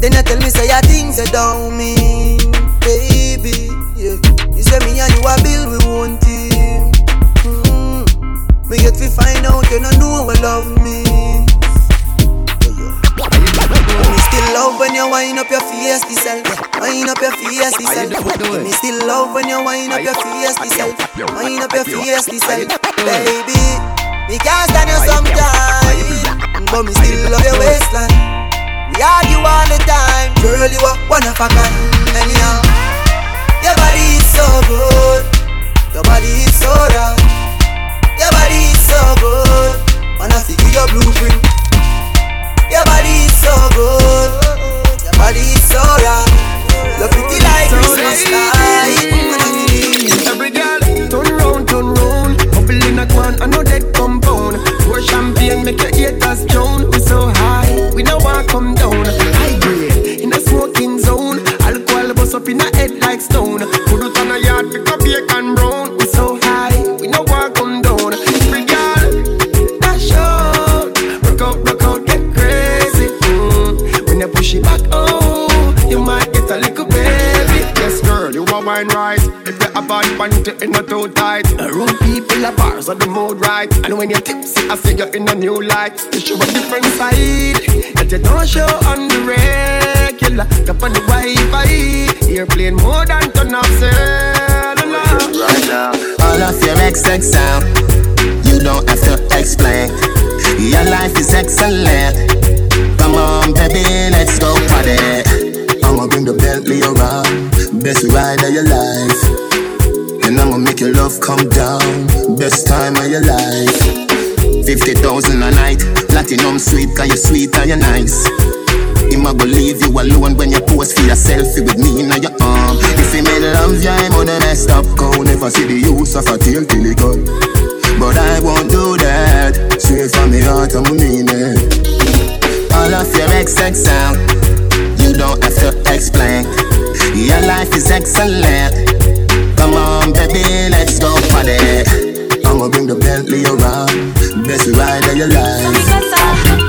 Then you tell me say your things are don't mean, baby. Yeah, you say me and you a bill we one team. Mm. Me yet we find out you don't know what love means. Me still love when you wind up your face yourself. Wind up your face yourself. Me still love when you wind up your face yourself. Wind up your face yourself, baby. Me can't stand you sometimes, but me still love your waistline. We argue all the time, girl. You are one of a kind. Anyhow, your body is so good. Your body is so right. Your body is so good. Wanna see your blueprint. Your body is so good. Your body is so right. You're pretty like Christmas light. Every girl turn round, turn round. Bubble in a can, I know that compound. Pour champagne, make your your sound, you don't have to explain. Your life is excellent. Come on, baby, let's go party. I'ma bring the Bentley around, best ride of your life. And I'ma make your love come down, best time of your life. 50,000 a night, platinum sweet, cause you sweet and you're nice. Him a go leave you alone when you pose for your selfie with me in your arm. If he made I'm on the messed up cow. Never see the use of a tail till it cut. But I won't do that. Straight from the heart, I'm mean it. All of your XX out you don't have to explain. Your life is excellent. Come on, baby, let's go party. I'ma bring the Bentley around, best ride of your life.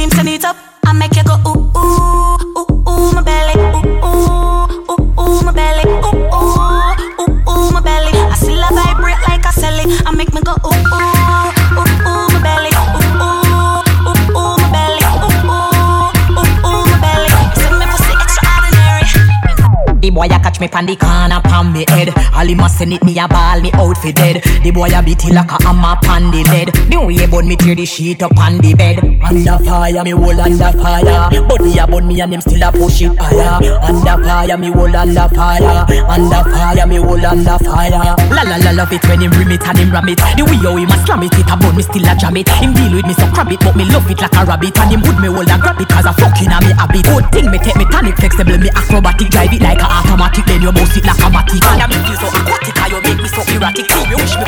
Him send All him send it me a ball me out for dead. The boy a beat like a hammer pan the lead. The way burn me tear the sheet up on the bed. Under fire me whole under fire. But me a burn me and him still a push it higher. Under fire me whole under fire. Under fire me whole under fire. La la la love it when him rim it and him ram it. The way how him a slam it it a burn me still a jam it. Him deal with me so crab it but me love it like a rabbit. And him would me hold a grab it cause a fucking a me habit. Good thing me take me tonic flexible me acrobatic drive it like a automatic then you bounce it like a matic. And I me feel so aquatic and you make me so erratic. Me wish me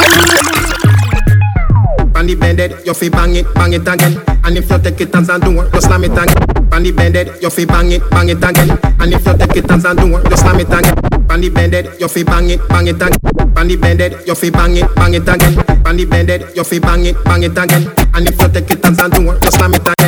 On the bended, you fi bang it, bang it again. And if you take it as a door, you slam it again. On the bended, you fi bang it, bang it again. And if you take it as a door, you slam it again. On bended, you fi bang it, bang it again. On bended, you fi bang it, bang it again. On bended, you fi bang it, bang it again. And if you take it as a door, you slam it again.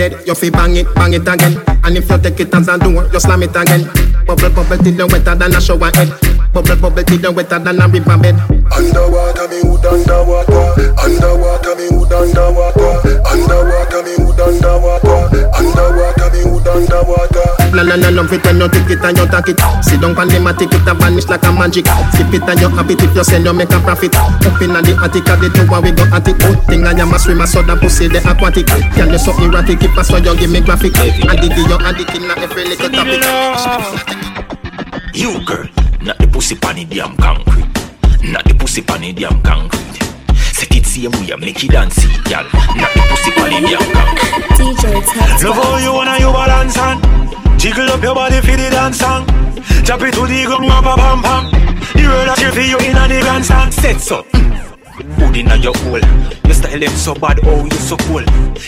On. You fi bang it, bang it again. And if you take it as a door, you slam it again. Bubble, bubble till you wetter than a shower head. Bubble, bubble till you wetter than a river bed. Underwater, me wood underwater. Underwater, me wood underwater. Underwater, me wood underwater. Underwater, me wood underwater. La la la love it when you take it and you take it. Sit down on the matic, it a vanish like a magic. Sip it and you have it if you sell, you make a profit. Up in the attic, at the tower we go at it. Good thing I am a swimmer, so that pussy the aquatic. Girl, you so erratic, keep us so you give me graphic. And the you addict in every little topic. You girl, not the pussy pan the damn concrete. Not the pussy pan the damn concrete. Set it same way, make it dance, girl. Not the pussy pan the damn concrete. DJ Love how you wanna you balance on. Jiggle up your body for the dance song. Chop it to the ground, pam pam pam. The world a cheer for you in a the grandstand. Set so. Put inna your hole. Your style them so bad, oh you so cool.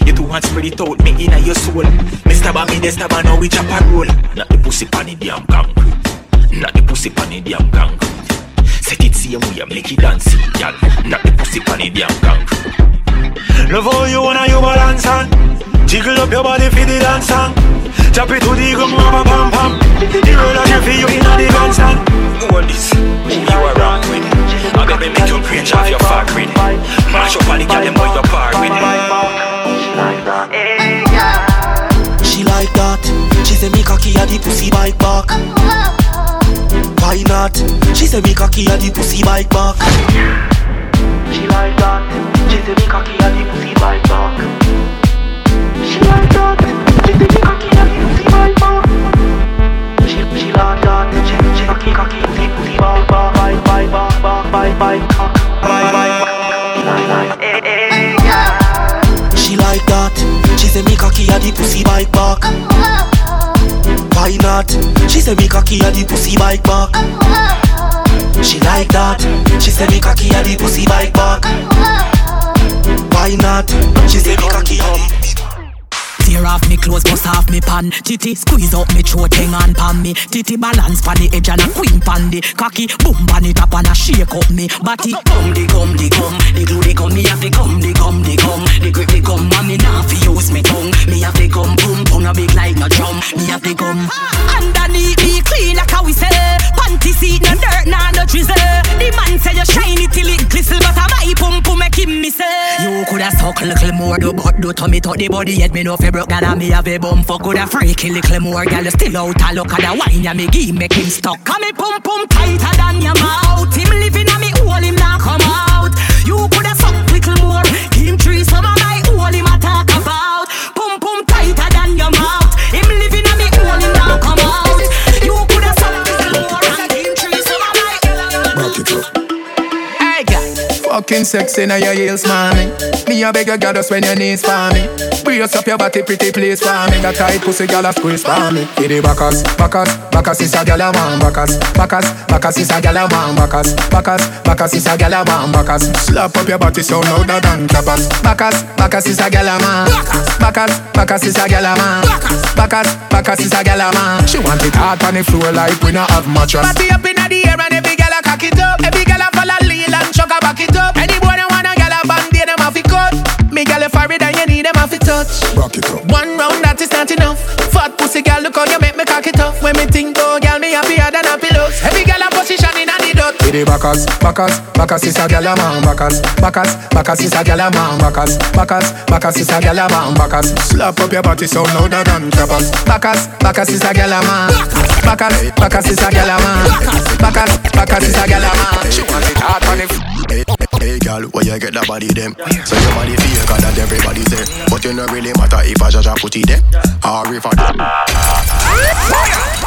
You two hands spread it out, me inna your soul. Me stab a me, they stab a now we chop and roll. Not the pussy pan the damn concrete. Not the pussy pan the damn concrete. Set it same way, make it dance, girl. Not the pussy pan the damn concrete. Love how you wanna you balance on. Jiggle up your body for the dance song. Chop it to the ground, pam pam pam. The a cheer for you in the grandstand. Who are this? Who you are wrong with? I got me make you cringe off your fuck with. Mash up all the girl them boy you par with. She like that. She say me cocky a the pussy bite back. Why not? She say me cocky a the pussy bite back. She like that. She say me cocky a the pussy bite back. She like that. She like that. She say me cocky a the pussy bite back. Why not? She say me cocky a the pussy bite back. She like that. She say me cocky a the pussy bite back. Why not? She say me cocky a the Tear off me clothes, bust off me pan. Titty squeeze up me throat, hang on pan me. Titty balance pan the edge and a queen pan the cocky. Boom pan it up and a shake up me body. Gum the gum the gum, the glue the gum. Me have the gum the gum the gum, the grip the gum. And me nah fi use me tongue. Me have the gum boom boom a big like no drum. Me have the gum. Underneath me clean like how we say. Panty seat no dirt nah no drizzle. The man say you shiny till it glisten, but I my pum pum make him miss. You coulda suck a little more, do but do tummy to the body head. Me know fi broke that me have a bum fuck coulda freaky little more. Girl still out a look at the wine ya me give make him stuck. Come me pum pum tighter than your mouth. Him living a me hole him not come out. You coulda suck little more. Him tree some Fucking sexy now your heels, mommy. Me a beg you, girl, just when your knees for me. Brace up your body, pretty place for me. That tight pussy, girl, a squeeze for me. Get the backers, backers, backers is a girl a man. Backers, backers, backers is a girl a man. Backers, backers, backers is a girl a man. Backers, slap up your body so louder than clappers. Backers, backers is a girl a man. Backers, backers is a girl a man. Backers, backers is a girl a man. She want it hard on the floor like we not have mattress. Body up inna the air and every girl a cock it up. Every girl a back it up. Any boy that want a girl a band-aid them have to cut. Me girl if I read and you need them have to touch. Rock it up. One round that is not enough. Fat pussy girl, look how you make me cock it up. When me think oh girl, me happier than a pillows. Every girl a position in a. With the backers, backers, backers is a girl a man. Backers, backers, backers is a girl a man. Backers, backers, backers is a girl a man. Backers, slap up your body so louder than clappers. Backers, backers is a girl a man. Backers, backers is a girl a man. Backers, backers is a girl a man. She want it hard on the. Hey, hey, girl, where you get that body them? So your body feel cause that everybody say But you not really matter if I a put it there Or if I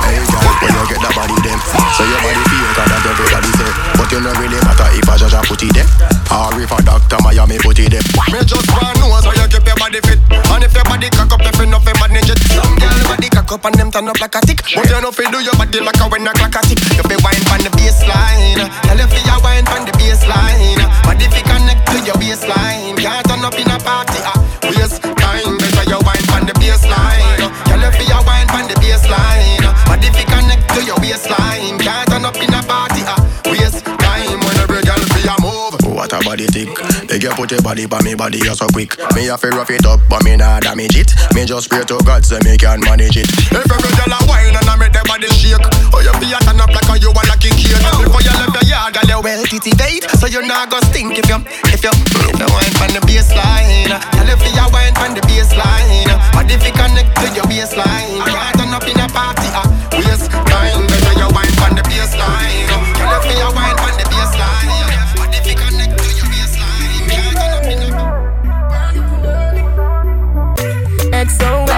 Hey girl, where you get that body them? So your body feel cause that everybody say But you not really matter if I judge a put it there Or if a doctor Miami put it there Me just want know so you keep your body fit And if your body cock up, you feel nothing manage it Some girl body cock up and them turn up like a tick But you know fi do your body like a when a clock a tick You fi wine from the baseline Tell you fi you wine from the baseline Body fi connect to your baseline Can't turn up in a party ah Waste time Better you wine from the baseline body tick The Make you put your body by me body you're so quick. Me have to rough it up, but me nah damage it. Me just pray to God so me can manage it. If every girl a wine and I make their body shake, oh you a turn up like a you a lucky kid. Before you left the yard, girl you well cultivate, so you not go stink if you if you if you wine from the baseline. Tell if you wine from the baseline, but if you connect to your baseline, you turn up in a party, ah, waste time. Better you wine from the baseline.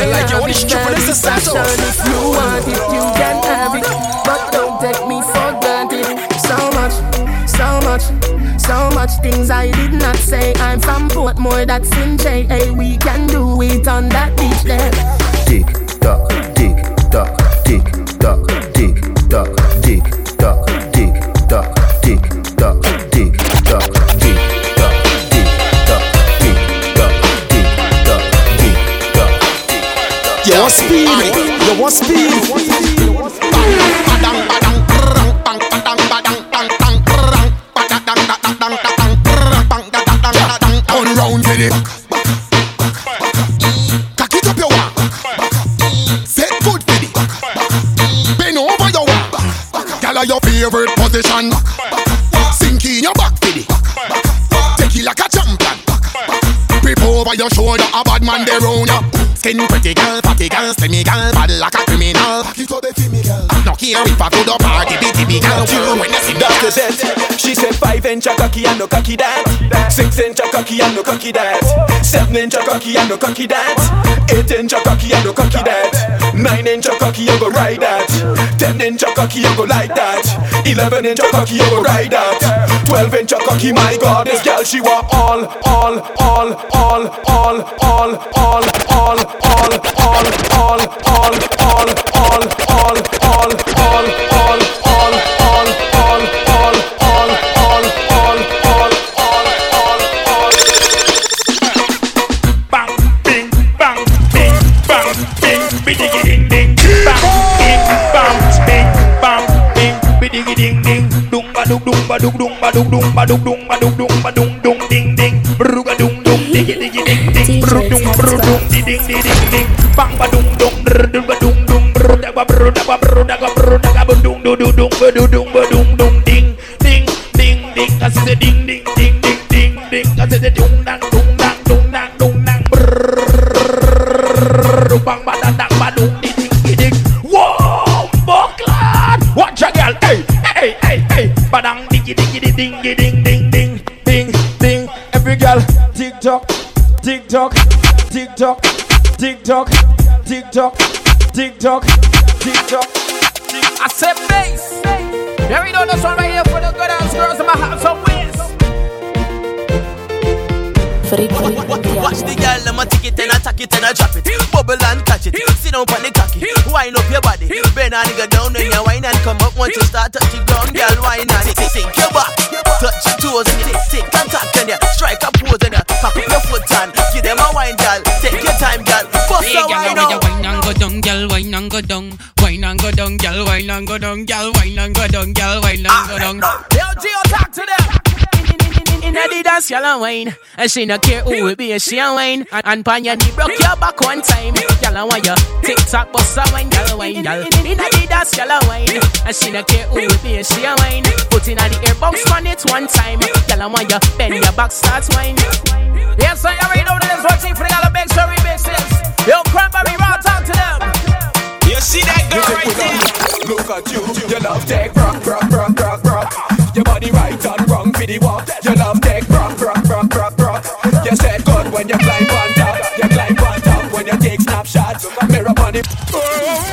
My like you, love what is is triple? very This is special. Sato. If you want it, you can have it. But don't take me for granted. So much, so much, so much things I did not say. I'm from Portmore, that's in JA. We can do it on that beach there. Tick tock, tick tock, tick tock, tick tock, tick tock, tick tock, You want speed? You want speed? Turn round with it. Cock it up your walk. Set foot with it. Bend over your walk. Girl, your favorite position. Sink in your back with it. Take it like a over your shoulder, a bad man there round ya. Skin pretty girl, fatty girl, slimmy girl, bad like a criminal. Back it up, me girl. No care if I go to party, bitty big girl. You when you see me. That's the set. She said five inch a cocky and no cocky that. Six inch a cocky and no cocky that. Seven inch a cocky and no cocky that. Eight inch a cocky and no cocky that. Nine inch a cocky you go ride that. Ten inch a cocky you go like that. Eleven inch a cocky you go ride that. Twelve inch a cocky, my God, this girl she want all, all, all, all, all, all, all, all, all, all, all, all, all, all, all, all, all, all, all, all, all. All, all, all, all, all, all, all, all. Bang, bing, bang, bing, bang, bing, bidigi ding ding. Bang, bing, bang, bing, bang, bing, bidigi ding ding. Dung ba dung dung ba dung dung ba dung dung ba dung dung ba dung dung ba dung dung di ding ding ding. Bang ba dung dung bru dung ba dung dung bru da ba bru da ba bru da ba bru da ba dung dung du dung ba du dung ba dung dung ding ding ding ding. I say ding ding ding ding ding ding. I say dung tick tock, tick tock. I said bass. There we go, this one right here for the good ass girls in my house of ways. Watch the girl, them a tick it and attack it and a drop it. Bubble and catch it. Sit down on the cocky. Wind up your body. Bend a nigga down when you wine and come up. Once you start touch the ground, girl, wine and it. Sink your back. Touch your toes and you tick and tack and you strike a go down. Wine and go down, girl, wine and go down, girl, wine and go down, girl, wine and go down. Ah, Yo, Gio, talk to them. In the dance, y'all a wine. And she no care who will be, she a wine. And, and pan your knee, broke your back one time. Y'all a want you. Tick tock, bust a wine, y'all a wine, y'all. In the dance, y'all a wine. And she no care who will be, she a wine. Put in the air, bounce on it one time. Y'all a want you. Bend your back, start wine. Yes, sir, you already know this one thing for the other big story mixes. Yo, Cranberry, raw, talk to them. You see that girl right there? Look at you, your love take rock, rock, rock, rock, rock. Your body right and wrong for the walk. Your love take rock, rock, rock, rock, rock. You said good when you climb on top. You climb on top when you take snapshots. Mirror on it.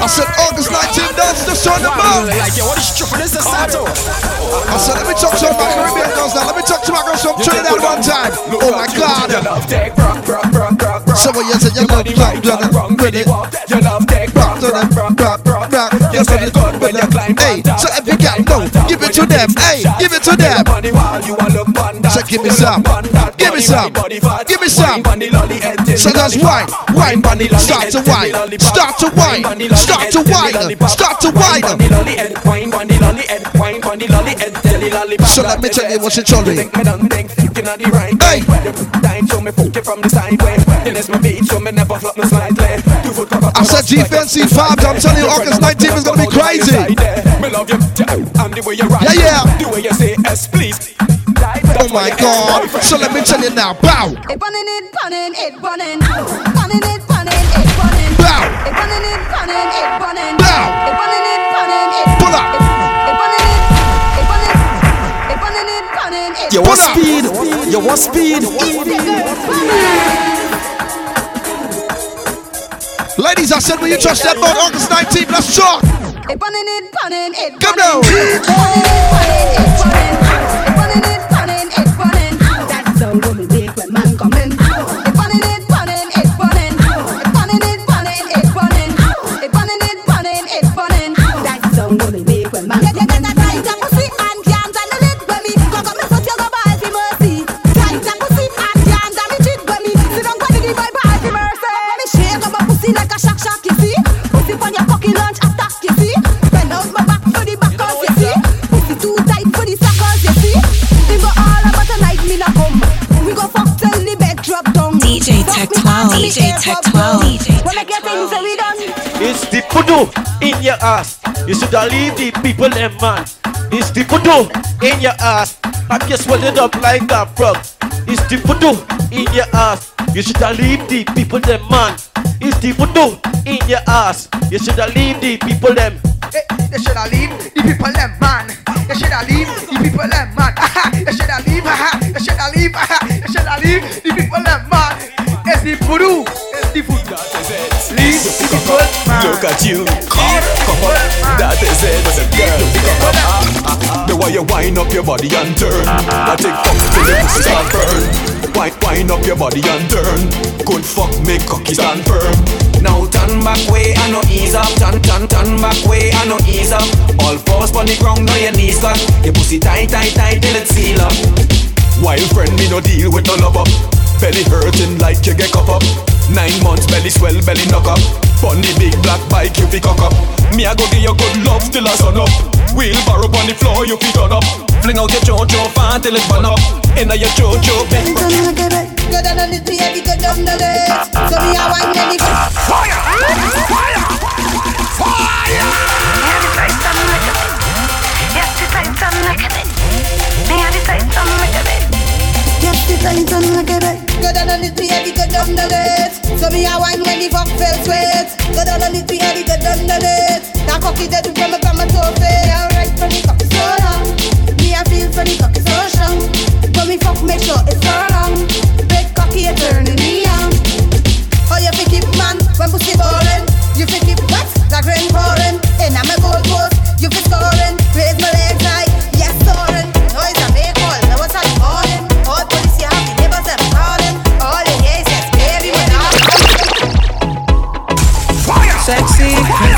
I said August 19th, that's the son of man. Like, yo, what is tripping? This is Sato. I said, let me talk to my Caribbean girls now. Let me talk to my girls from Trinidad one time. Oh my God. So what you say? You love rock, rock, rock, ready? You love take rock, rock, rock, rock, rock, rock. You good when you climb Hey, so every girl know, give it to them. Hey, give it to them. So give me some, give me some, give me some. So just wine, wine, start to wine, start to wine, start to wine, start to wine. So let me tell you what's your jolly. Hey. I said defensive vibes. I'm telling you, August 19th is gonna be crazy. Yeah, yeah. The way you say S, please. Oh my God. So let me tell you now. Bow. It running, it running, it running. Running, it running, it running. Bow. It running, it running, it running. Bow. It running, it running, it Pull up. It running, it, it running, it running, it running, it You want speed? You want speed? Ladies, I said will you touch that boat, August 19th, let's talk. It running, it running, it Come running. now. It running, it running, it running. It running, it running, pussy like a shock shock you see. Pussy on your cocky lunch attack you see. Bend out my back for the back off you see. Pussy too tight for the suckers you see. We go all about tonight me na come. We go fuck till the bed drop down. DJ Tech 12, DJ Tech 12. DJ When I get things that we done. It's the voodoo in your ass. You shoulda leave the people them man. It's the voodoo in your ass. I can swell it up like a frog. It's the voodoo in your ass. You shoulda leave the people them man. It's the voodoo in your ass. You shoulda leave the people them. Eh, You shoulda leave the people them man. You shoulda leave the people them man. You shoulda leave. aha, You shoulda leave. aha, You shoulda leave the people them man. It's the voodoo. It's the voodoo. Leave the people man. Look at you, come, come on. That is it, but the girl, come up. Way you wind up your body and turn. I take fuck till the pussy start burn. Wind, wind up your body and turn. Good fuck, make cocky stand firm. Now turn back way and no ease up. Turn, turn, turn back way and no ease up. All fours on the ground, now your knees cut. Your pussy tight, tight, tight till it seal up. Wild friend, me no deal with no lover. Belly hurting like you get cup up. Nine months, belly swell, belly knock up. On the big black bike, you fi cock up. Me I go give you good love till I sun up. Wheel Wheelbarrow on the floor, you fi turn up. Fling out your jojo fan till it burn up. Inna your jojo bed. Go down on the baby, go down the list. So me a wine when the fire, fire, fire. Yes, the time done like a bit. Go down on the baby, go down the list. So me a wine when the fuck fell sweat. Go down on the baby, go down the list. That cocky dead from me from my toe Alright, for the cocky so long. Me a feel for the cocky so strong. But me fuck make sure it's so long. Big cocky a turning me on. Oh, you fi keep man when pussy ballin'. You fi keep what? Like rain pouring. In a me goal post, you fi scoring. Raise my legs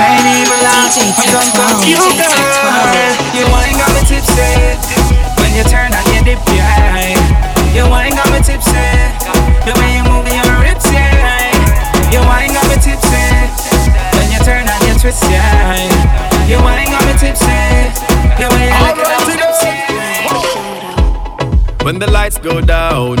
Can't even lie. DJ When I'm talking 12, you, DJ Tech girl, you ain't got me tipsy. When you turn and you dip your eye, you ain't got me tipsy. The way you move your hips, yeah. You ain't got me tipsy. When you turn and you twist your eye, you ain't got me tipsy. The way you look at me tipsy. When the lights go down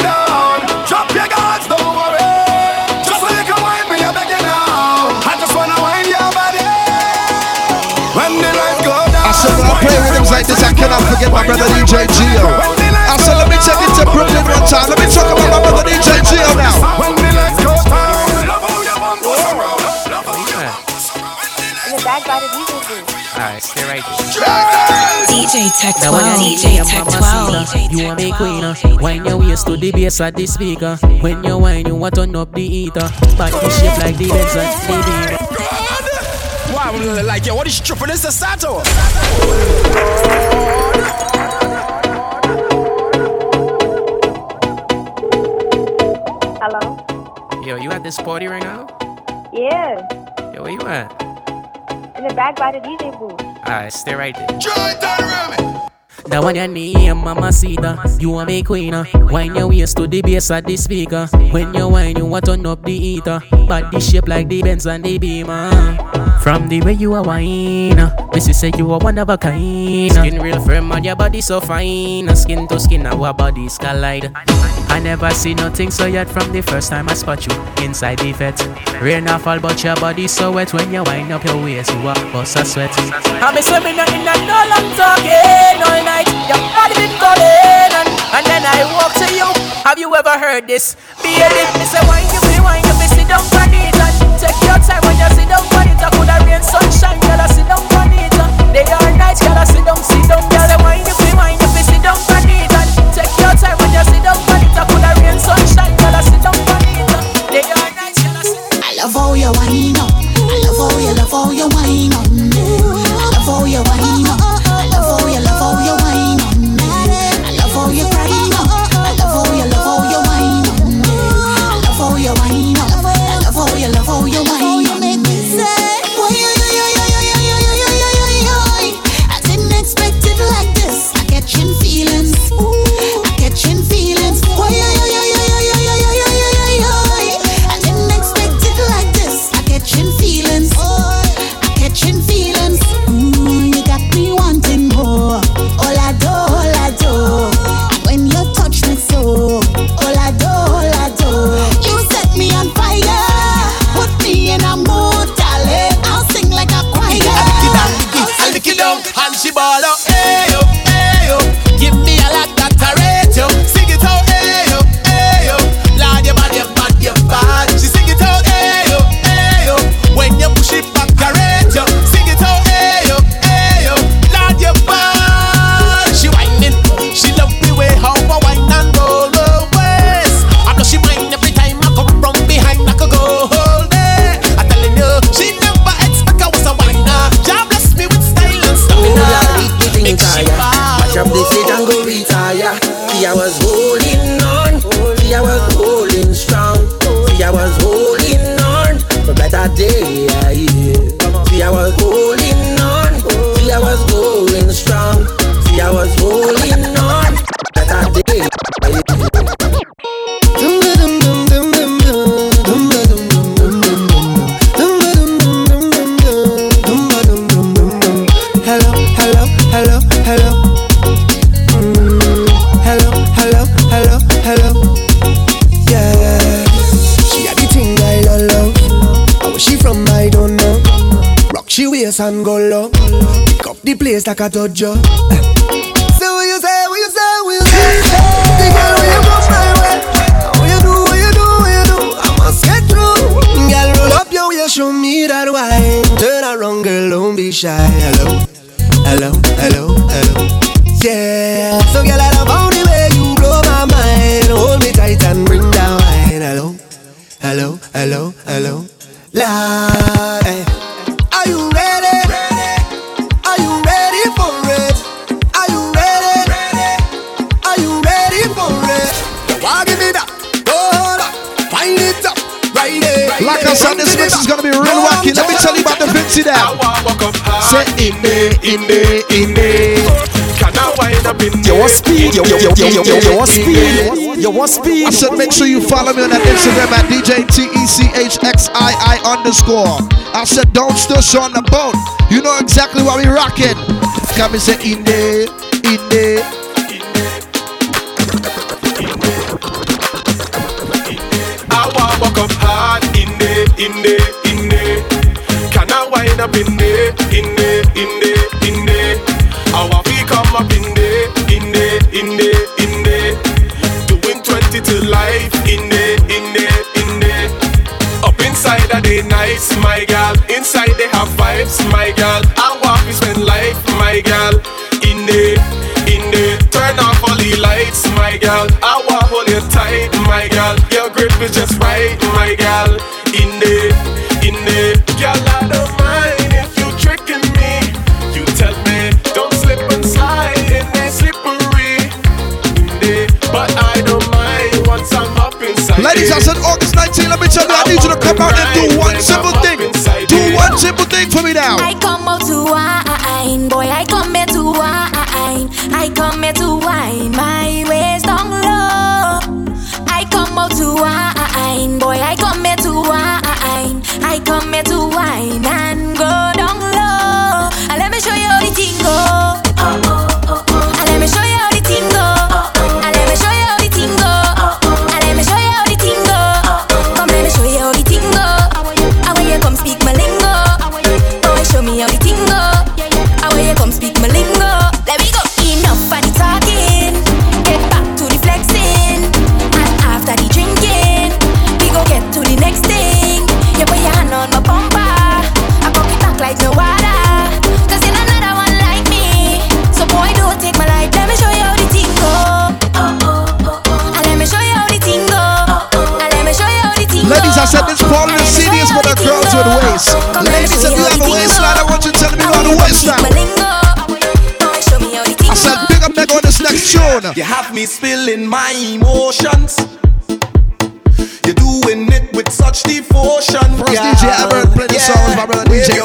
play rhythms like this, I cannot forget my brother DJ Gio. I said let me take it to Brooklyn one time. Let me talk about my brother DJ Gio now. When the lights go down. In the back by the DJ booth. Alright, stay right there. DJ Tech Now when 12. you DJ DJ Tech Tech 12. You want me queen, uh. When you waist to the bass at the speaker. When you whine, you want turn up the heater. Back the shape like the Benz and the Beamer. Wow, like, yo, what is tripping? This is Sato. You at this party right now? Yeah. Yo, where you at? In the back by the DJ booth. Alright, stay right there. Now when your name Mamacita, you want me queen uh. Wine your waist to the bass at the speaker When you whine, you want turn up the heater Body shape like the Benz and the Beamer From the way you are wine uh, Missy say you are one of a kind. Skin real firm and your body so fine Skin to skin, our bodies collide I never see nothing so yet from the first time I spot you inside the vet. Rain or fall, but your body so wet when you wind up your waist, you a bust a sweat. I be swimming in and no long talking all night. Your body been calling, and, and then I walk to you. Have you ever heard this? Be a dip, me say wine you be wine you be sit down on it and take your time when you sit down on it. I coulda rain sunshine, girl I sit down on it. Night, girl I sit down, girl wine wine it and take your time. I coulda rain sunshine, girl I and Day night, girl I. I love how you whine up. I love how you love how you whine up. I love how you whine up. Like a dojo. So what you say? What you say? What you say? The girl when you come my way. What you do? What you do? What you do? I must get through. Girl, roll up your waist, show me that wine. Turn around, girl, don't be shy. Hello, I it out. Say in me, in me, in me. Can I wind up in your speed? Yo, yo, yo, yo, yo, Your speed. Your speed. I said make sure you follow me on that Instagram at DJ T-E-C-H-X-I-I underscore. I said don't stush on the boat. You know exactly why we rockin'. Come and say in there, in there. in there. They nice, my gal. Inside they have vibes, my gal. I want we spend life, my gal. In the, in there. Turn off all the lights, my gal. I want hold you tight, my gal. Your grip is just right, my gal. August 19. Let me tell you, I need you to come out and do one simple thing. Do one simple thing for me now. You have me spilling my emotions. You're doing it with such devotion. First girl. DJ Albert play the songs, my brother DJ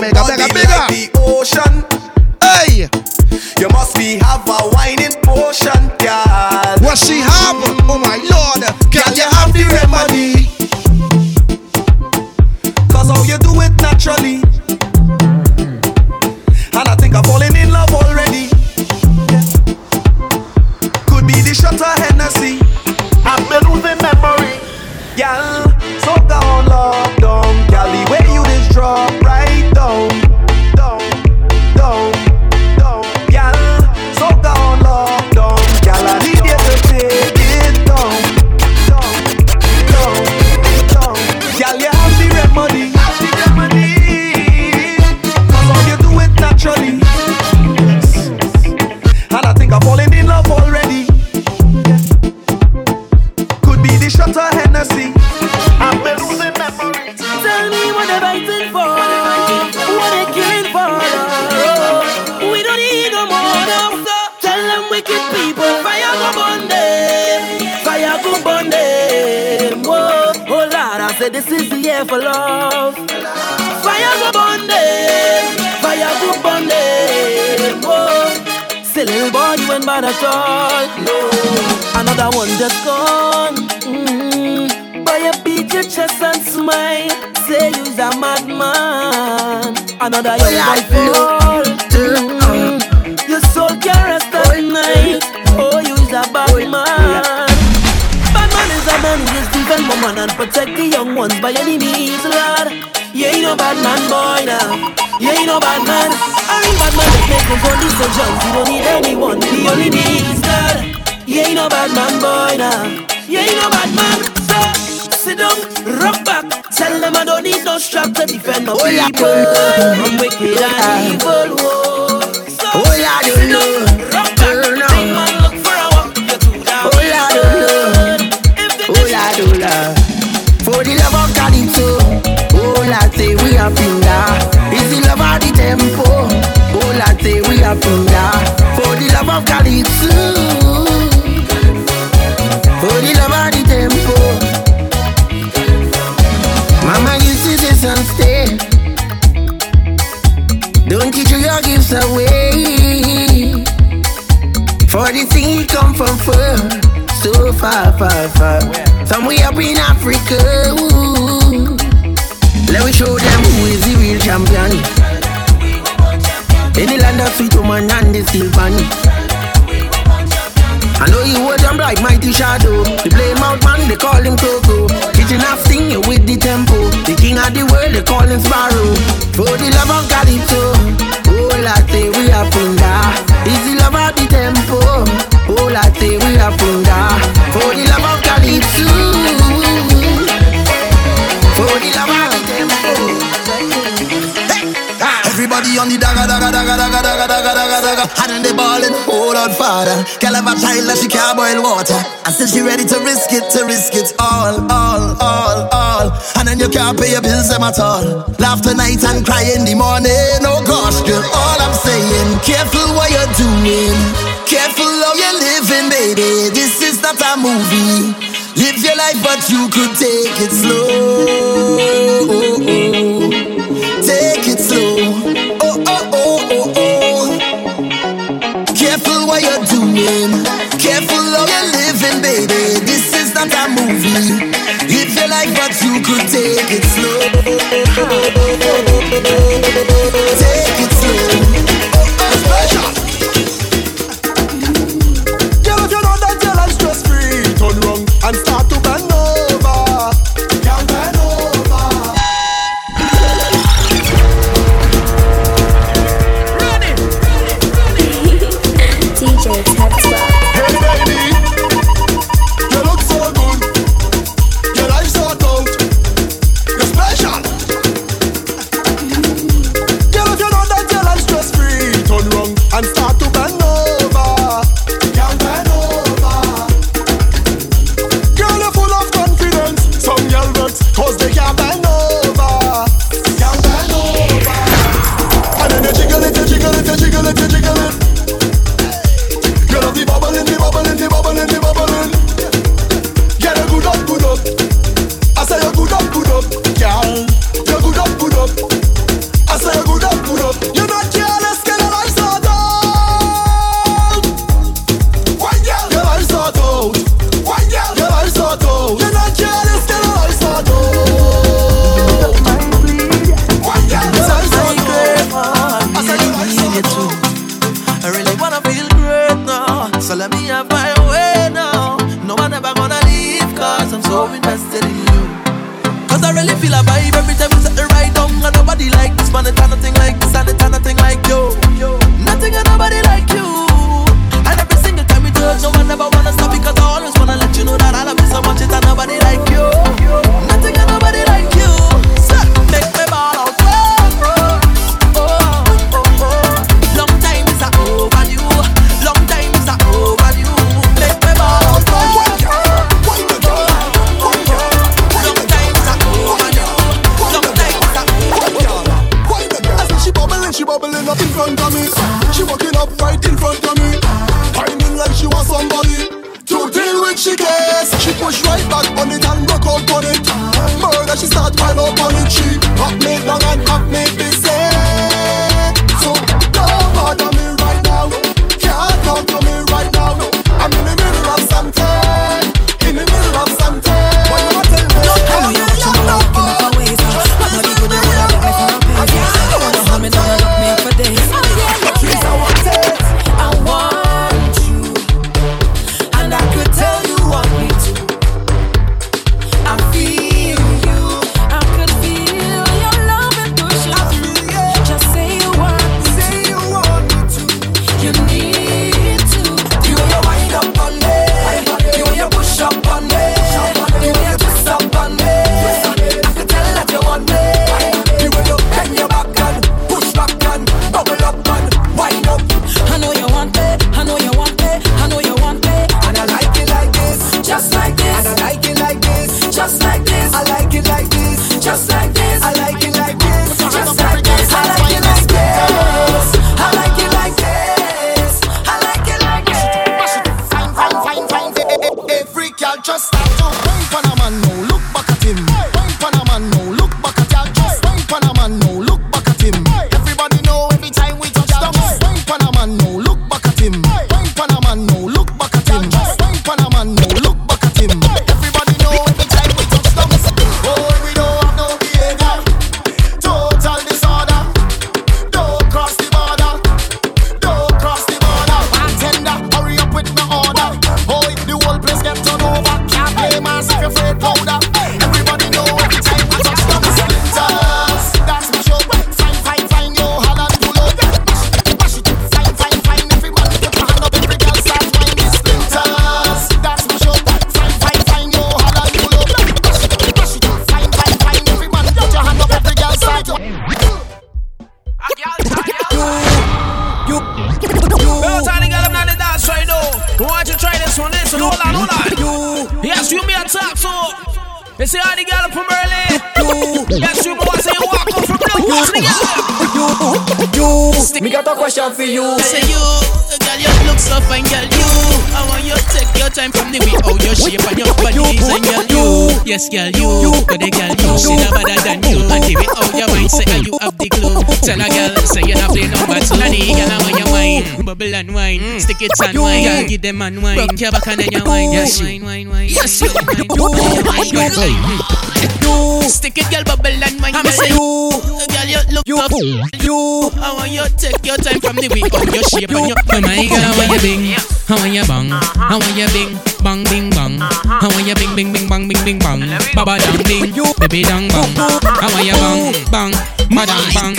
people, fire go burn them, fire go burn them. Whoa, oh Lord, I said this is the year for love. Fire go burn them, fire go burn them. Whoa, little boy you ain't bad at all. No, another one just gone. Mm. Boy, you beat your chest and smile. Say you's a madman. Another young boy ones by any means, Lord. You ain't no bad man, boy, now. You ain't no bad man. I ain't bad man that make his own decisions. You don't need anyone. He only needs God. You ain't no bad man, boy, now. You ain't no bad man. So sit down, rock back. Tell them I don't need no strap to defend my Oh, yeah. people from wicked and evil. Whoa. So Oh, yeah, you know. a finger. Is the love of the tempo? Oh, say we a finger. For the love of Calypso. For the love of the tempo. Mama used to say, son, stay. Don't you your gifts away. For the thing come from far, so far, far, far. Somewhere up in Africa. Ooh. Let me show In the land of sweet woman and the silver. I know you hold jump like mighty shadow. The play him man, they call him Coco. Kitchen half sing with the tempo. The king of the world, they call him Sparrow. For the love of Calypso, all I say we are finger. Is the love of the tempo, all I say we are finger. Hot on the ball and hold on father. Girl have a child that she can't boil water. I said she ready to risk it, to risk it all, all, all, all. And then you can't pay your bills them at all. Laugh tonight and cry in the morning. Oh gosh, girl, all I'm saying, careful what you're doing. Careful how you're living, baby. This is not a movie. Live your life, but you could take it slow. living. Careful how you're living, baby. This is not a movie. If you like, but you could take it slow. time from the way how oh, your shape and your body design, girl. You, yes, girl, you, but the girl you. She no better than you. And the way all oh, your mind say you have the clue. Tell a girl say you not play number two, and the girl on your mind bubble and wine, mm. stick it and wine, girl. Give them and wine, your back and then your wine, yes, wine, wine, wine, yes, you, oh my God, stick it, girl, bubble and wine, I'm say you. Girl, you look you, up. You, I want you take your time from the week on oh, your shape and your. Oh my girl, I want you bing, I want you bang, uh-huh. I want you bing, bing, bang bing bang. How are you bing bing bing bang bing bing bang. Baba dang ding, baby dang bang. How are you bang bang, madam bang.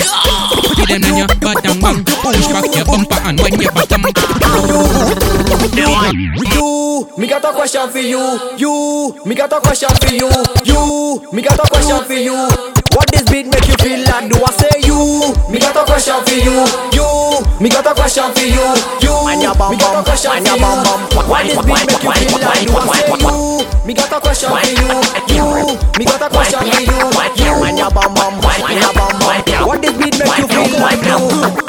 Put them in your butt and bang. Push back your bumper and wind your bottom. You, me got a question for you. You, me got a question for you. You, me got a question for you. What this beat make you feel like? Do I say you? Me got a question for you. You, me got a question for you. You, me got a question for you. Why this beat make make you feel like you say you. Me got a question for you, you. Me got a question for you, you. Your bum bum, you what this beat make you feel like now?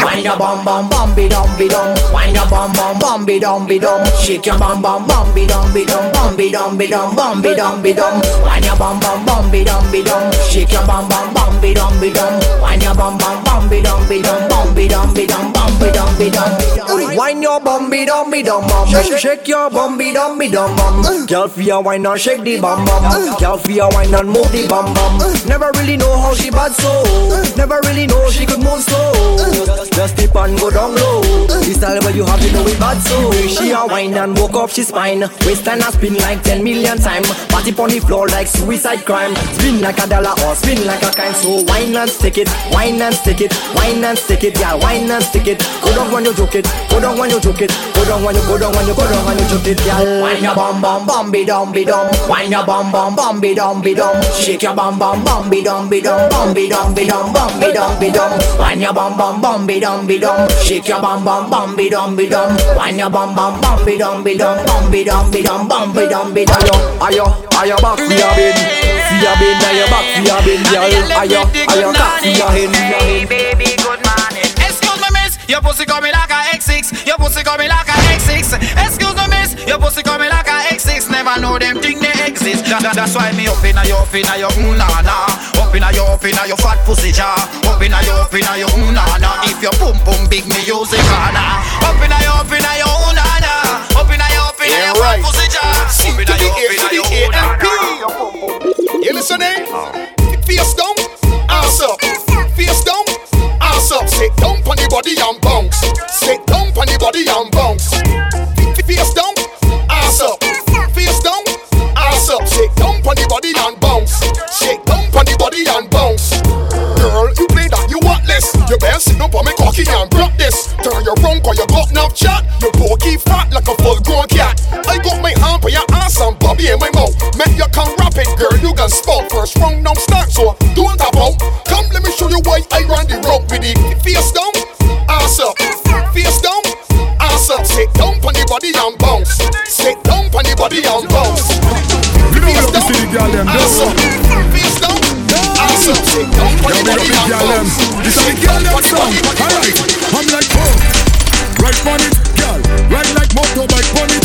Wind your bum bum bum be dum be dum. Wind your bum bum bum be dum be dum. Shake your bum bum bum be dum be dum. Bum be dum be dum. Bum be dum be dum. Wind your bum bum bum be dum be dum. Shake your bum bum bum be dum be dum. Wind your bum bum bum be dum be dum. Bum be dum be dum. Bum be dum be dum. Wind your bum be dum be dum bum. Shake your bum be dum be dum bum. Girl, feel wine on shake the bum bum. Girl, feel wine on move the bum bum. Never really know how she bad so. Never really know she could move slow. Just dip and go down low. This all where you have to know it bad so. She a wine and woke up she spine. Waistline a spin like 10 million times. Party on the floor like suicide crime. Spin like a dollar or spin like a kind. So wine and stick it, wine and stick it, wine and stick it, yeah, wine and stick it. Go down when you took it, go down when you took it, go down when you go down when you go down when you joke it, yeah. Wine your bum bum bum be dum be dum. Wine your bum bum bum be dum be dum. Shake your bum bum bum be dum be dum bum be dum be dum bum be dum be dum. Wine your bum bum bum be dum be dum. Shake your bum bum bum be dum be dum. Wine your bum bum bum be dum be dum. Bum be dum be dum. Bum be dum be dum. Ayo, ayo, ayo back we your bin. we your bin, Ayo back we your bin, girl. Ayo, ayo, cock for your hen. Baby your pussy coming like a X6. Your pussy coming like a X6. Excuse me, miss. Your pussy coming like a X6. Never know them thing they exist. That, that, that's why me up inna your inna your unana. Up inna your mm, inna your fat pussy jaw. Up inna your inna your mm, unana. If your pum pum big, me use it kana. Up inna your inna your unana. Up inna your inna yeah, your right. fat pussy jaw. Up inna your inna your unana. Mm, you listening? Oh. Fierce down, ass up. Fierce down ass up, sit down on the body and bounce. Sit down on the body and bounce. Face down, ass up. Face down, ass up. Sit down on the body and bounce. Shake down on the body and bounce. Girl, you play that, you wantless. You better sit up on me cocky and block this. Turn your wrong or you got no chat. You pokey fat like a full grown cat. I got my hand for your ass and Bobby in my mouth. Make you come rapid, girl, you can spout first round, now start so don't tap out you why I run the rock with it. Face down, ass up. Face down, ass up. Sit down on the body and bounce. Sit down on the body and bounce. You know what you see the girl them ass up. Face down. Awesome. Yo, big up the girl them. This is the girl them song. Alright, I'm like, oh, right on it, girl. Ride like motorbike on it.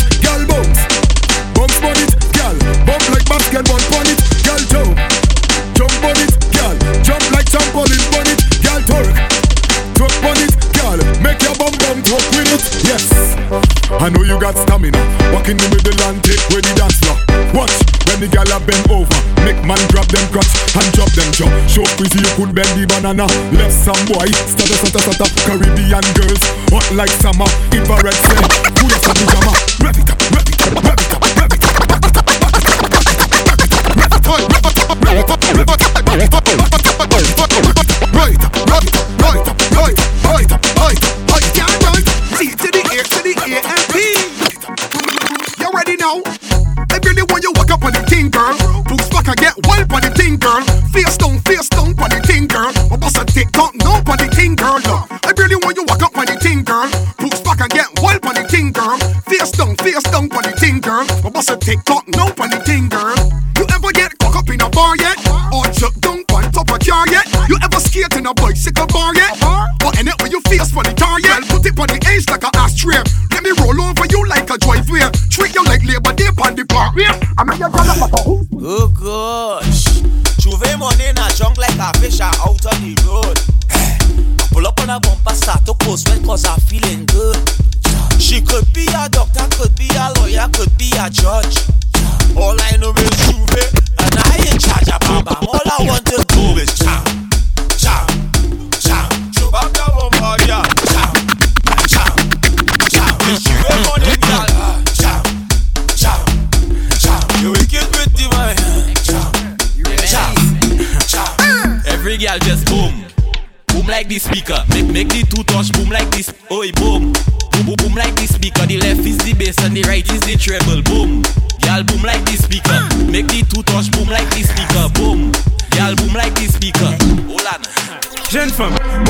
got stamina. Walking in with the land, take where the dance floor. Watch when the gal bend over. Make man grab them crotch and drop them jaw. Show pretty you could bend the banana. Left some boy, stutter stutter stutter. Caribbean girls, hot like summer. Infrared set, full of pajama. Rev it up, rev it up, rev it up, rev it up. Rev it up, rev it up, rev it up, rev it up. Girl. But bust a TikTok, no on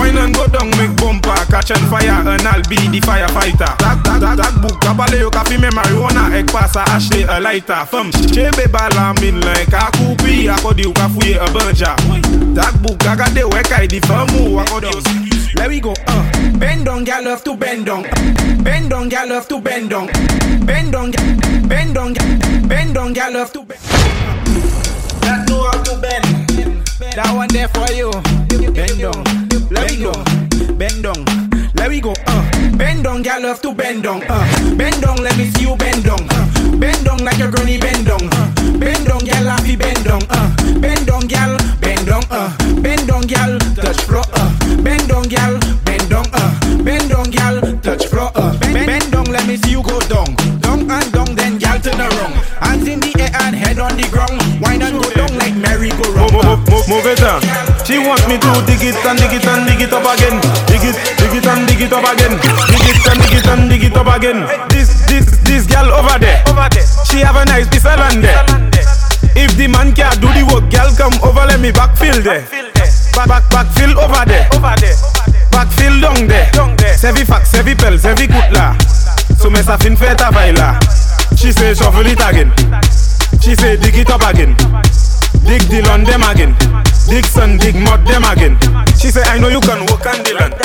wine and go down, make bumper, catch on fire, and I'll be the firefighter. That, that, that, that book, kabale yo kafi me marijuana, ek pasa Ashley a lighter. Femme, chebe bala min like a kupi, akodi yo kafuye a banja. That book, agade weka di famu, akodi yo Let we go, uh. Bend down, gal love to bend down. Bend down, gal love to bend down. Bend down, bend down, bend down, gal love to bend. That know how to bend. That one there for you. Bend down, let me go. Bend down, let me go. Uh, bend down, gal love to bend down. Uh, bend down, let me see you bend down. Uh, bend down like a granny bend down. Uh, bend down, gal happy bend down. Uh, bend down, gal bend down. Uh, bend down, gal touch floor. Uh, bend down, gal bend down. Uh, bend down, gal touch floor. Uh, bend, bend down, let me see you go down. Down and down, then gal turn around. Hands in the air and head on the ground. Wine and go down. Move, it on. She wants me to dig it and dig it and dig it up again. Dig it, dig it and dig it up again. Dig it and dig it and dig it up again. This, this, this girl over there. She have a nice piece of land there. If the man can't do the work, girl come over, let me backfill there. Back, back, backfill over there. Backfill down there. Sevi fax, sevi pel, sevi kutla. So me sa fin feta vaila. She say shuffle it again. She say dig it up again. Dig the land them again. Dig sun, dig mud them again. She say I know you can work on the land.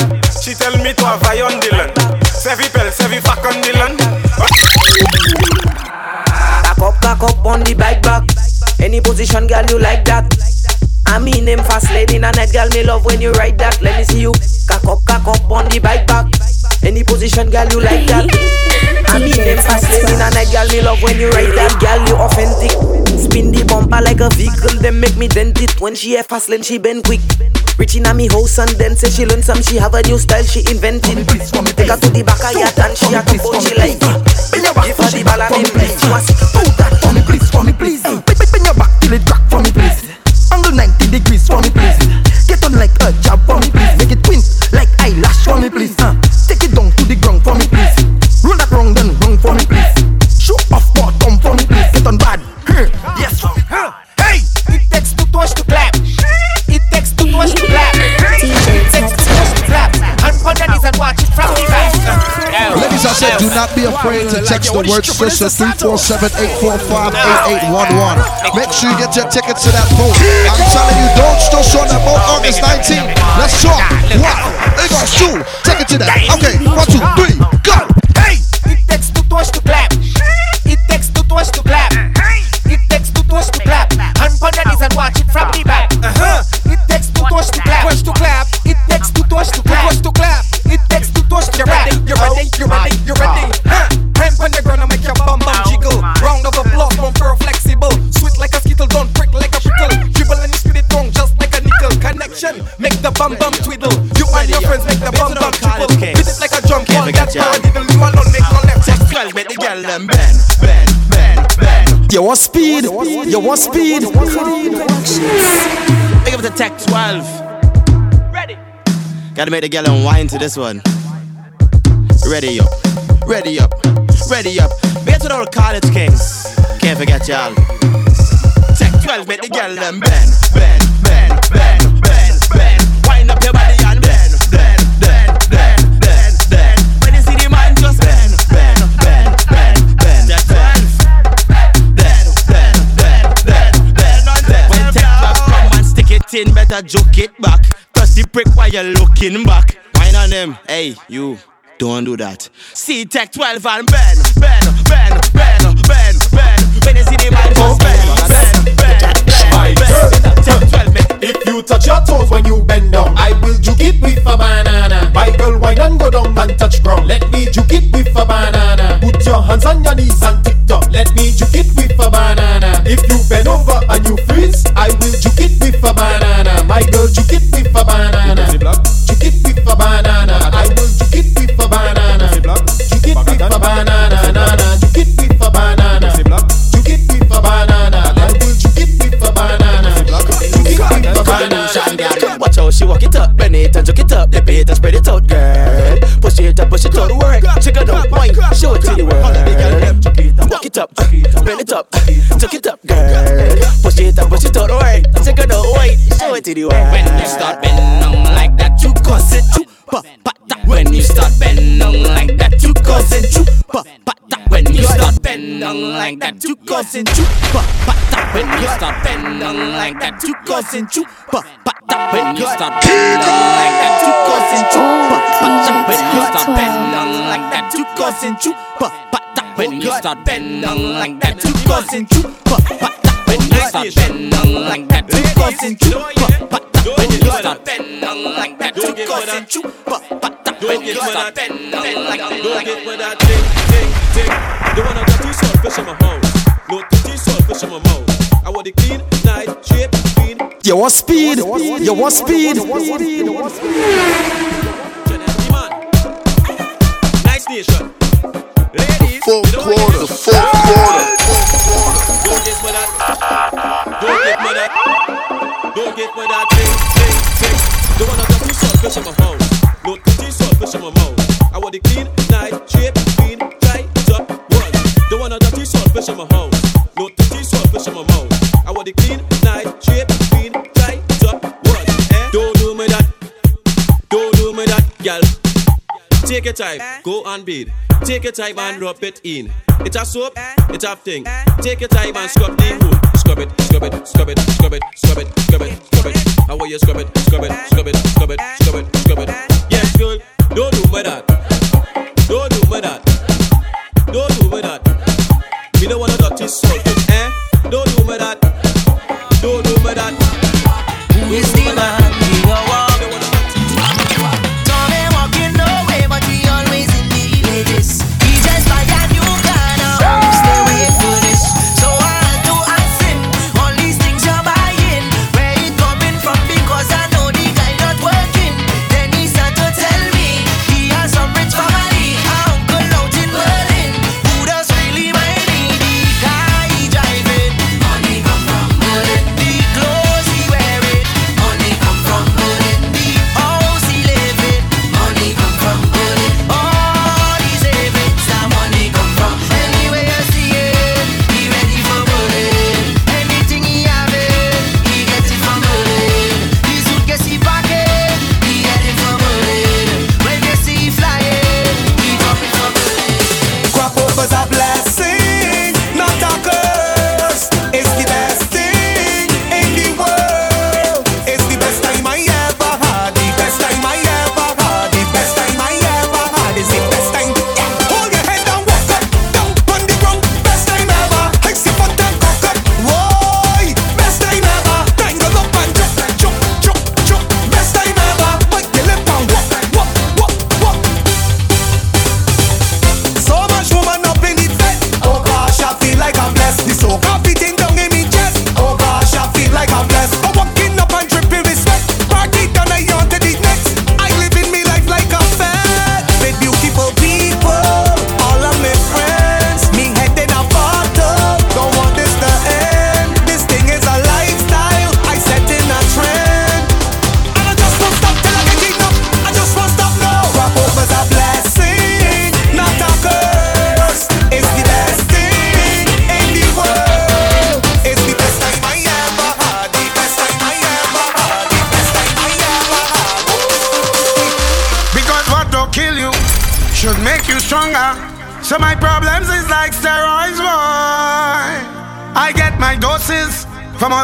She tell me to have eye on the land. Sevi pel, sevi fuck on the land. Back up, back up on the bike back. Any position, girl, you like that. I mean them fast lady and that girl me love when you ride that. Let me see you cock up, cock up on the bike back. Any position, girl, you like that. I mean them fast lady and that girl me love when you ride that. Girl, you authentic. Spin the bumper like a vehicle, then make me dent it. When she a fast lane, she bend quick. Reaching at me house and then say she learn some. She have a new style she invented. Take her to the back of yacht and she a come she like it. Give her the ball and then. She was Do that for me, please, for me, please. Bend, bend, bend your back till it crack for me, please. Angle 90 degrees for me, please. Get on like a jab for me, please. Please. Uh, take it down to the ground for me, please. Do not be afraid to text the word sister 347-845-8811. Make sure you get your tickets to that boat. I'm telling you, don't still show that boat August 19th. Let's talk. Go. Shoot. Take it to that. Okay. One, two, three. Go. Hey, You want speed? You want speed? Think of the Tech 12. Ready. Gotta make the girl and wine to this one. Ready up, ready up, ready up. Big to all the college kings. Can't forget y'all. Tech 12, make the girl them bend, bend, bend, bend, bend, bend. Wind up your better joke it back. Cause the prick while you're looking back. Wine on them, hey, you. Don't do that. See, Tech 12 and bend, bend, bend, bend, bend, bend. When you see the man just bend, bend, bend, bend, bend. Tech 12, make If you touch your toes when you bend down, I will juke it with a banana. My girl, wine and go down and touch ground. Let me juke it with a banana. Put your hands on your knees and tick tock. Let me juke it with a banana. If you bend over and you freeze, I will juke it with a banana. My girl, juke it with a banana. Juke it with a banana. I will juke it with a banana. Juke it with a banana. She walk it up, bend it and juke it up, dip it and spread it out, girl. Push it up, push it out, work. She got up, wine, show it to the world. Walk it up, bend it up, juke it up, girl. Push it up, push it out, work. She got up, wine, show it to the world. When you start bending down like that, you cause it ta. When you start bending like that, you cause pa pa. When you start bending like that, you cause pa pa. When you start bending like that, you cause pa pa. When you start bending like that, you cause pa pa. When you start bending like that, you cause pa pa. When you start bending like that, you cause it to pa pa. When you start bending like that, you cause it to pa pa ta. When you down like that, you cause it to pa pa ta. When you start bending down like that, Don't get. The one I got two saltfish in my house. No titty saltfish in my mouth. I want the clean, nice, shape, clean. You want speed? You want speed? Nice nation. Ladies, Fourth you don't quarter, get fourth quarter. Your time, go and bathe. Take your time and rub it in. It's a soap, it's a thing. Take your time and scrub the wood. Scrub it, scrub it, scrub it, scrub it, scrub it, scrub it, scrub it. How will you scrub it, scrub it, scrub it, scrub it, scrub it, scrub it? Yes, girl, don't do me that. Don't do me that. Don't do me that. Me don't wanna dirty salt, eh? Don't do me that. Don't do me that. Who is the man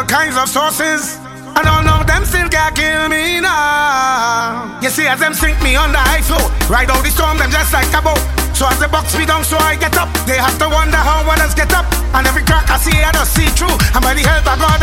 kinds of sources. And all of them still can't kill me now. You see, as them sink me under ice floor, ride out the storm, them just like a boat. So as the box me down, so I get up. They have to wonder how others get up. And every crack I see, I don't see through. And by the help of God,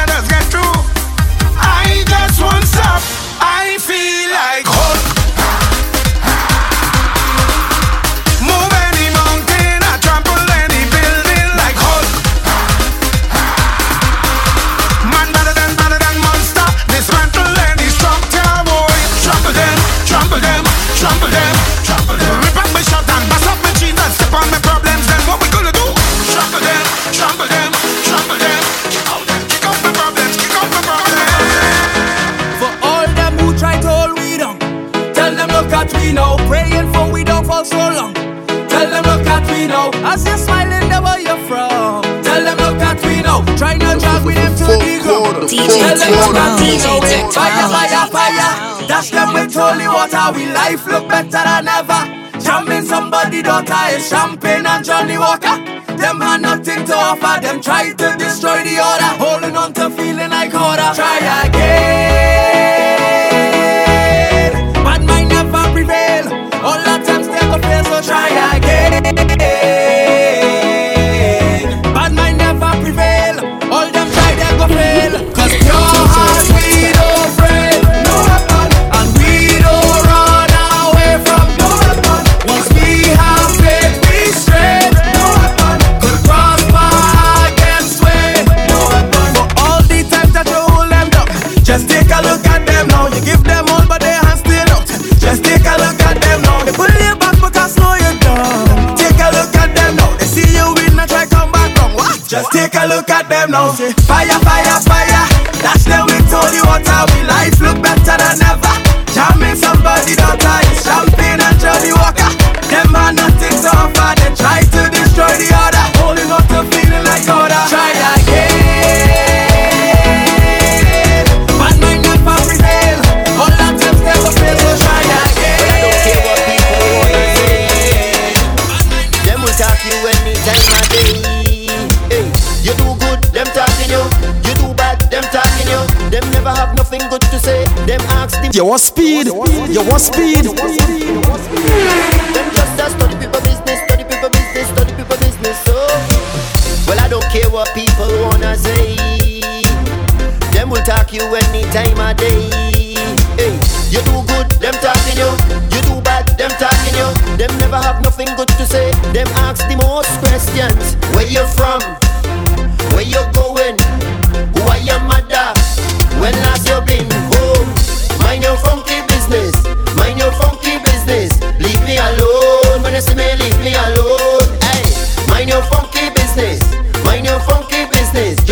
now we life look better than ever. Jamming somebody daughter is champagne and Johnnie Walker. Them had nothing to offer, them try to destroy the order. Holding on to feeling like order. Try again. them now. Fire, fire, fire. You want speed? You want speed? Oh. Well, I don't care what people wanna say. Them will talk you any time of day. Hey, you do good, them talking you. You do bad, them talking you. Them never have nothing good to say. Them ask the most questions. Where you from?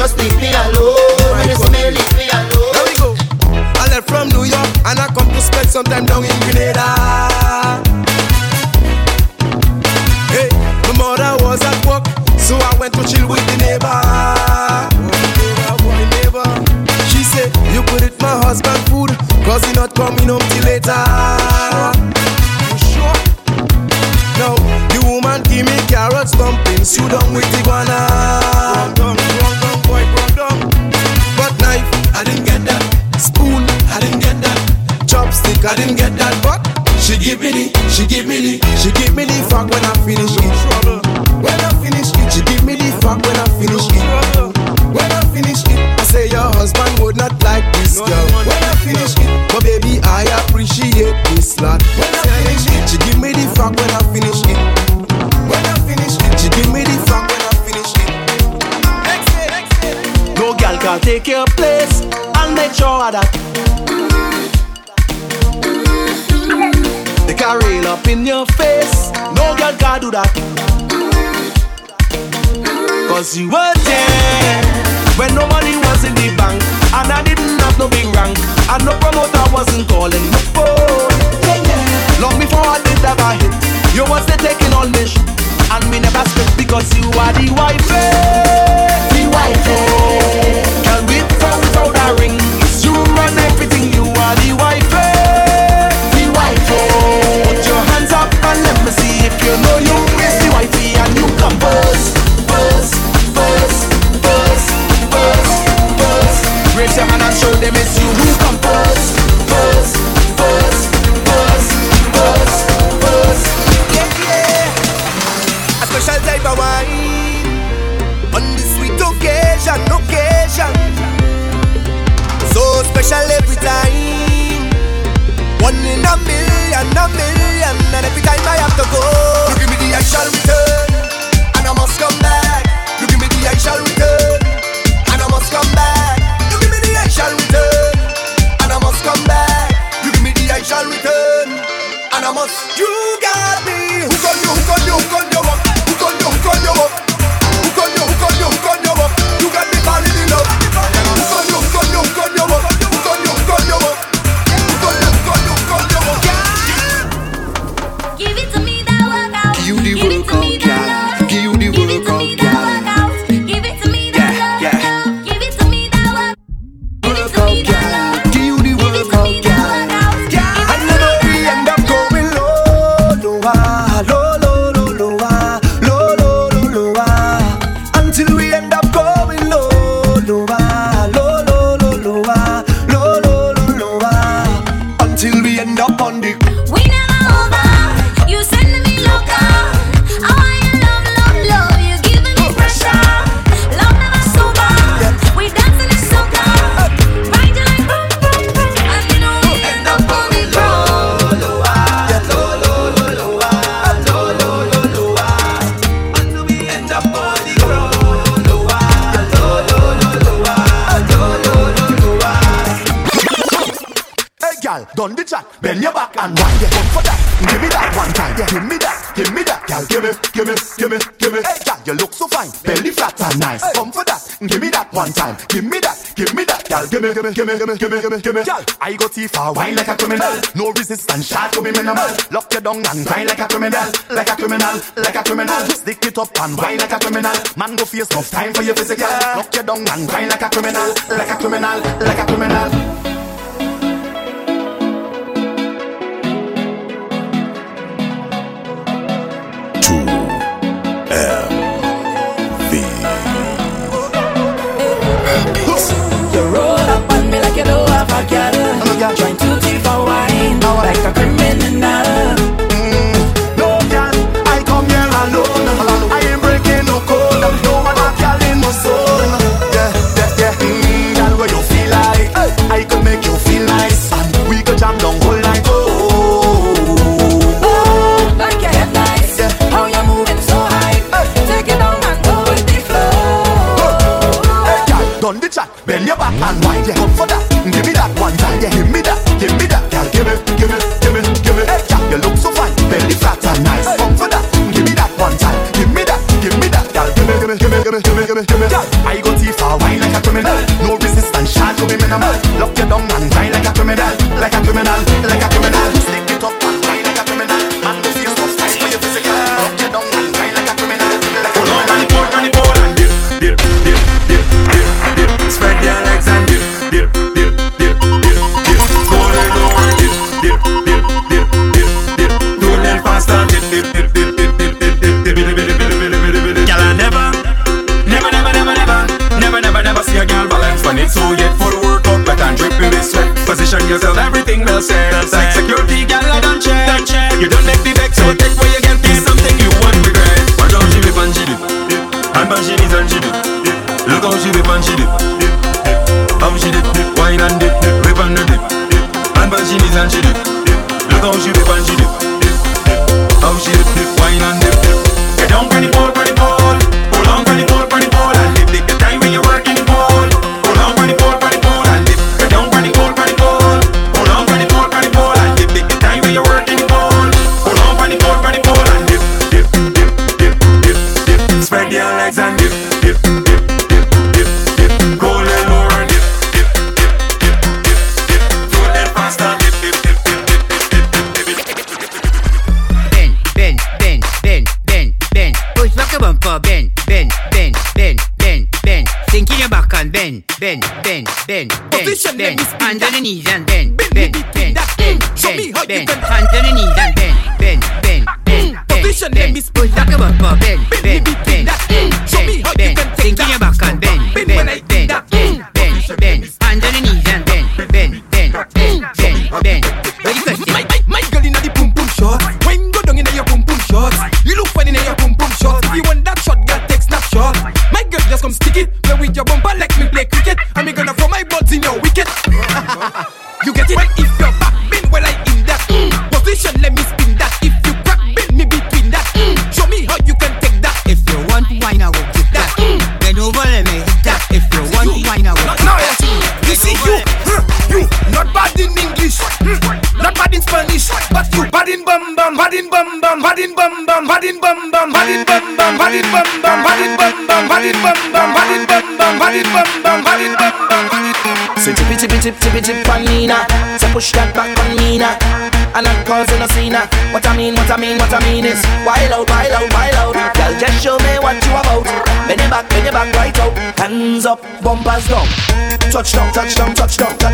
Just leave me alone. Just leave me alone. There we go. I left from New York and I come to spend some time in your face. No girl can do that. Cause you give me. Girl, I go too far, wine like a criminal. No resistance, shot to be minimal. Lock your down and grind like a criminal, like a criminal, like a criminal. Stick it up and wine like a criminal. Man, go face enough time for your physical. Lock your down and grind like a criminal, like a criminal, like a criminal.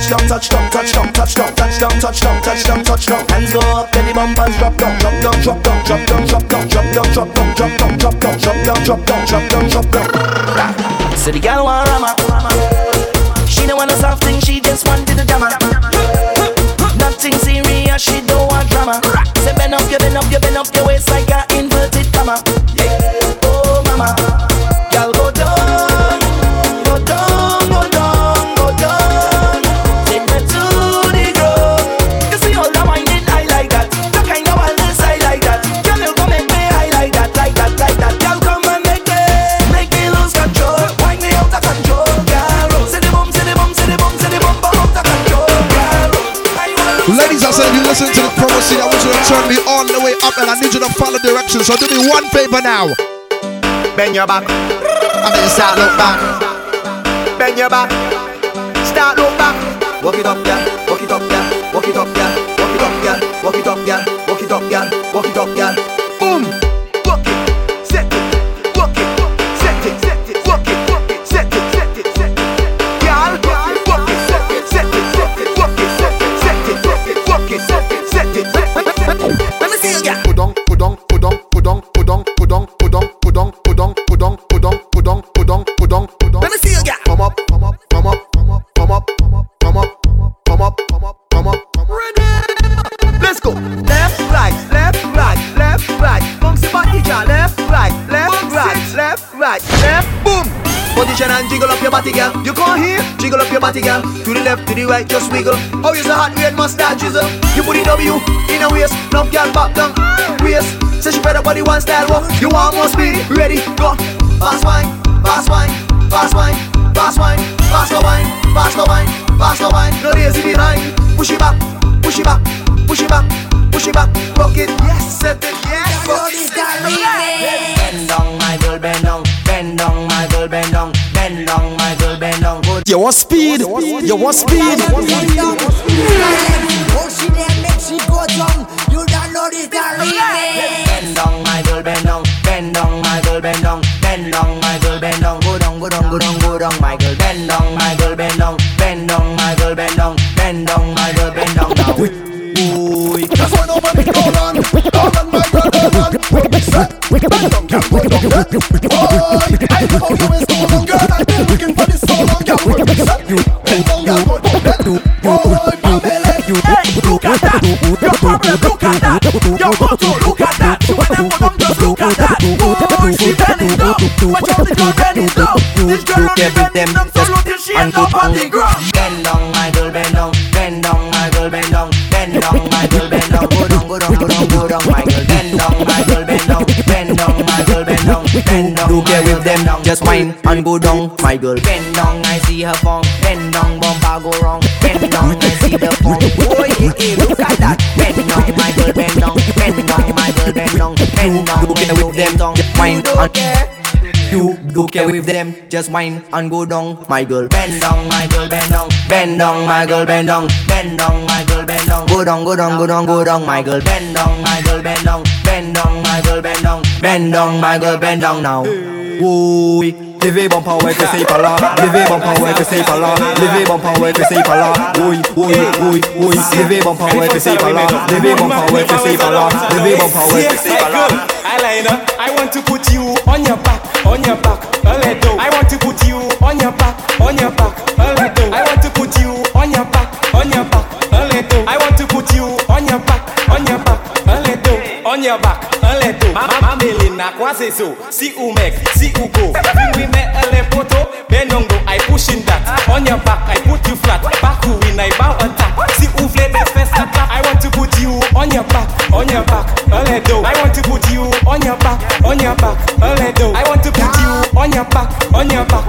touch, don't touch, said if you listen to the promo scene, I want you to turn me all the way up and I need you to follow directions. So do me one favor now. Bend your back. And then start look back. Bend your back. Start look back. Walk it up, girl. Walk it up, girl. Walk it up, girl. Walk it up, girl. Walk it up, girl. Walk it up, girl. Walk it up, girl. Body, girl. To the left, to the right, just wiggle. Oh, you's a hot red mustache, drizzle. You put the W in a waist, love girl back down waist. Say she better body one style walk. You want more speed? Ready? Go. Fast wine, fast wine, fast wine, fast wine, faster wine, faster wine, faster wine. No lazy behind. Push it back, push it back, push it back, push it back. Rock it, yes, set it, yes. Rock it. Bend down, my girl, bend down. Bend down, my girl. Bend down, You want speed? You want speed? Oh, she make go. You don't know. Go go go go I know you is so girl. I've looking for this Bend down, my girl, bend down, my girl, my girl, go down, go down, go down, go down, my girl, bend down, my girl, bend down, bend down girl, bend down. Bend down, Do care with them, just whine and go down, my girl. Bend down, I see her form. Bend down, bumper go wrong. Bend down, I see the form. Boy, hey, hey, look at that. Bend down, my girl, bend down. Bend down, my girl, bend down. Bend down, Do care with them, just whine and you do care with them, just whine and go down, my girl. Bend down, my girl, bend down. Bend down, my girl, bend down. Bend down, my girl, bend down. Go down, go down, go down, go down, my girl. Bend down, my girl, bend down. Bend down, my girl, bend down. Bend down, my girl, bend down now. Oui, levez bon ouais que c'est pas là, levez bon ouais que c'est pas là, levez bon ouais que c'est pas là. Oui, oui, oui, oui, levez bon ouais que c'est pas là, levez bon ouais que c'est pas là, levez bon ouais que c'est pas là. Eyeliner, I want to put you on your back, on your back, a little. I want to put you on your back, on your back, a little. I want to put you on your back, on your back, a little. I want to put you on your back, on your back, a little. On your back, un les dos. Ma, ma, Melina, quoi so? Si ou mec, si ou go. We met un les poto, benongo, I pushing that. On your back, I put you flat. Back who win, I bow attack. Si ou flip the first attack, I want to put you on your back, on your back, les dos. I want to put on your back,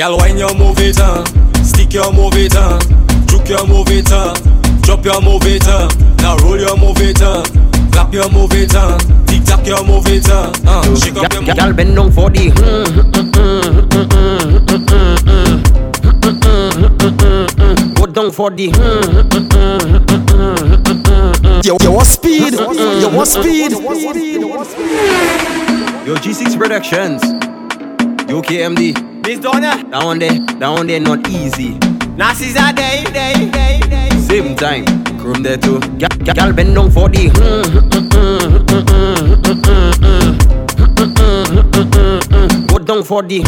Girl, wine your move it, uh. Stick your move it, uh. Juke your move it, uh. Drop your move it, uh. Now roll your move it, uh. Clap your move it, uh. Tick tock your move it, uh. uh. Shake up your move Girl bend down for the Go down for the You, you want speed? You want speed? Yo G6 Productions Yo KMD Miss Donna That one there, one there not easy Nazis are day, day, day, day Same time Chrome there too Girl- Girl bend down for the Go down for the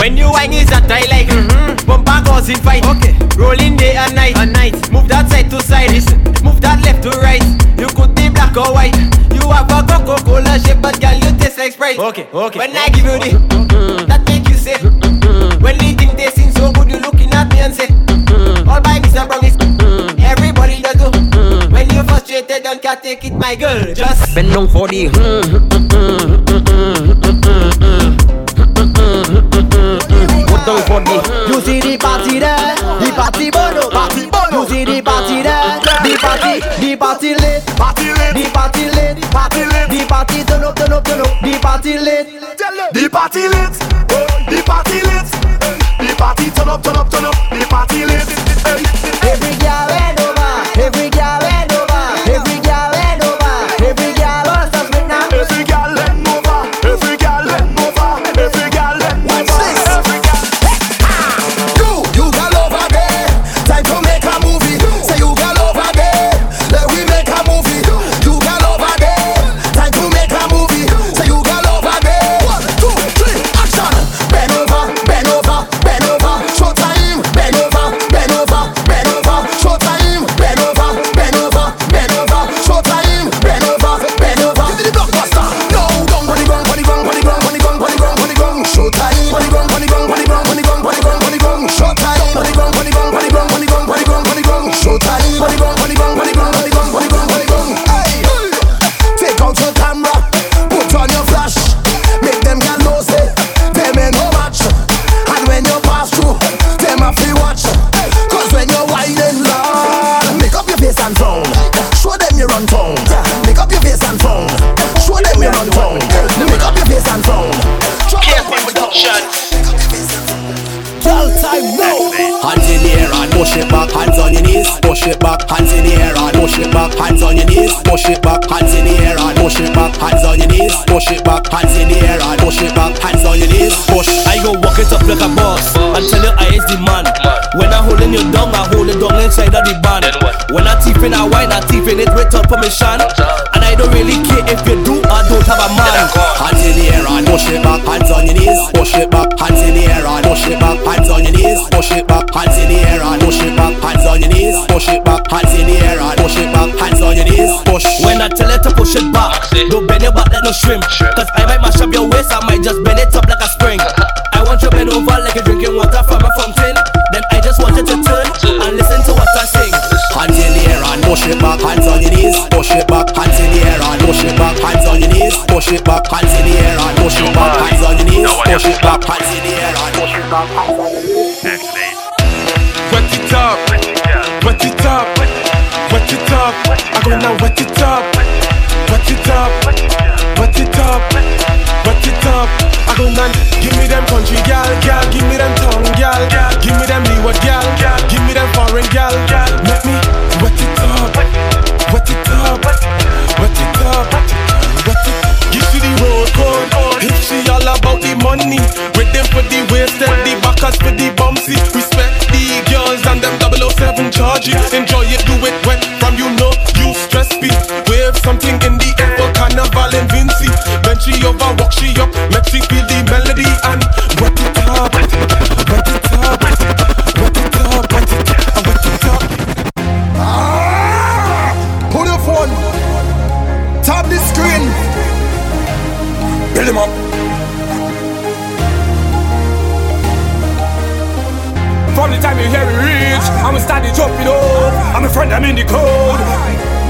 When you whine is that I like mm-hmm. Bumper goes in fight Okay Rolling day and night and But girl you taste like Sprite. Okay, okay. When I give you the That make you say When the thing tasting so good You looking at me and say All by Mr. Promise. Everybody does do. When you frustrated Don't can't take it my girl Just Bend down for the Go down for You see the party there, the party bono, party bono. You see the party there, the party, the party lit, party lit, the party lit, party lit, the party turn up, turn up, turn up, the party lit, The party lit, the party lit, the party turn up, turn up, turn up, the party lit. Hands in the air and push it back. Hands on your knees. Push it back. Hands in the air and push it back. Hands on your knees. Push it back. Hands in the air and push it back. Hands on your knees. Push. I go walk it up like a boss and tell you I is the man. When I holding you down, I hold it down inside of the band. When I teeth in, I wine, I teeth in it without permission. And I don't really care if you do or don't have a man. Hands in the air and push it back. Hands on your knees. Push it back. Hands in the air and push it back. Hands on your knees. Push it back. Hands in the air and push it back. Hands on your knees. Push it back. Hands in the air and push it back. Hands on your knees. Push. When I tell you to push it back, don't bend your back like no shrimp. Cause I might mash up your waist, I might just bend it up like a spring. I want you bend over like you're drinking water from a fountain. Then I just want you to turn and listen to what I sing. Hands in the air and push it back. Hands on your knees. Push it back. Hands in the air and push it back. Hands on your knees. Push it back. Hands in the air and push it back. Hands on your knees. Push it back. Hands in the air and push it back. Hands on your knees. Gonna wet it up, wet it up, wet it up, wet it up. I'm gonna give me them country gal, gal, give me them tongue gal, gal, give me them leeward gal, gal, give me them foreign gal. Gal. Let me wet it up, wet it up, wet it up, wet it. Give she the road code. If she all about the money, with them for the wasted, the backers for the bumpsy. Respect the girls and them 007 charges. Enjoy From the time you hear it reach, I'ma start jumping up. I'm a friend, I'm in the code.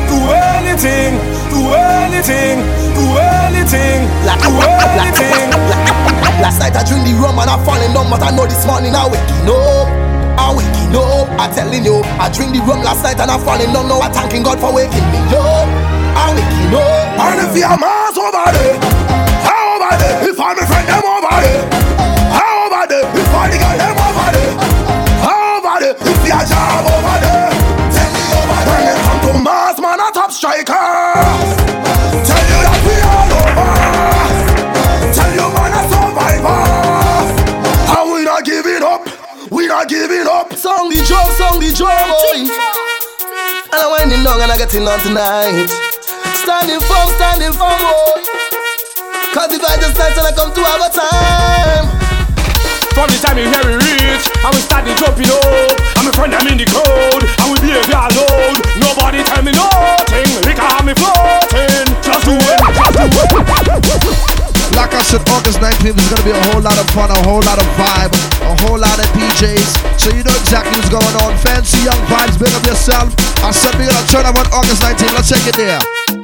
Do anything, do anything, do anything, do anything. Last night I drink the rum and I falling down, but I know this morning I waking up. I waking up. I telling you, I drink the rum last night and I falling down. Now I thanking God for waking me up. I waking up. And if you're mass over there, over there? If I'm a friend, them over there. How over there? If I the girl, them over there. How over there? If you're job over there. Tell me over there. When it come to mass, man, a top striker. Tell you that we all over. Tell you, man, a survivor. And we not giving up. We not giving up. Song the drum, song the drum, boy. And I'm winding down and I getting on tonight. Standing firm, standing firm, boy. Cause if I just nice and I come to have a time. From the time you hear it reach, I will start the jumping up. I'm a friend, I'm in the code. I will be a girl. Nobody tell me nothing. Liquor have me floating. Just do it, just do it. Like I said, August 19th is gonna be a whole lot of fun, a whole lot of vibe, a whole lot of DJs. So you know exactly what's going on. Fancy young vibes, big up yourself. I said we're gonna turn up on August 19th. Let's take it there.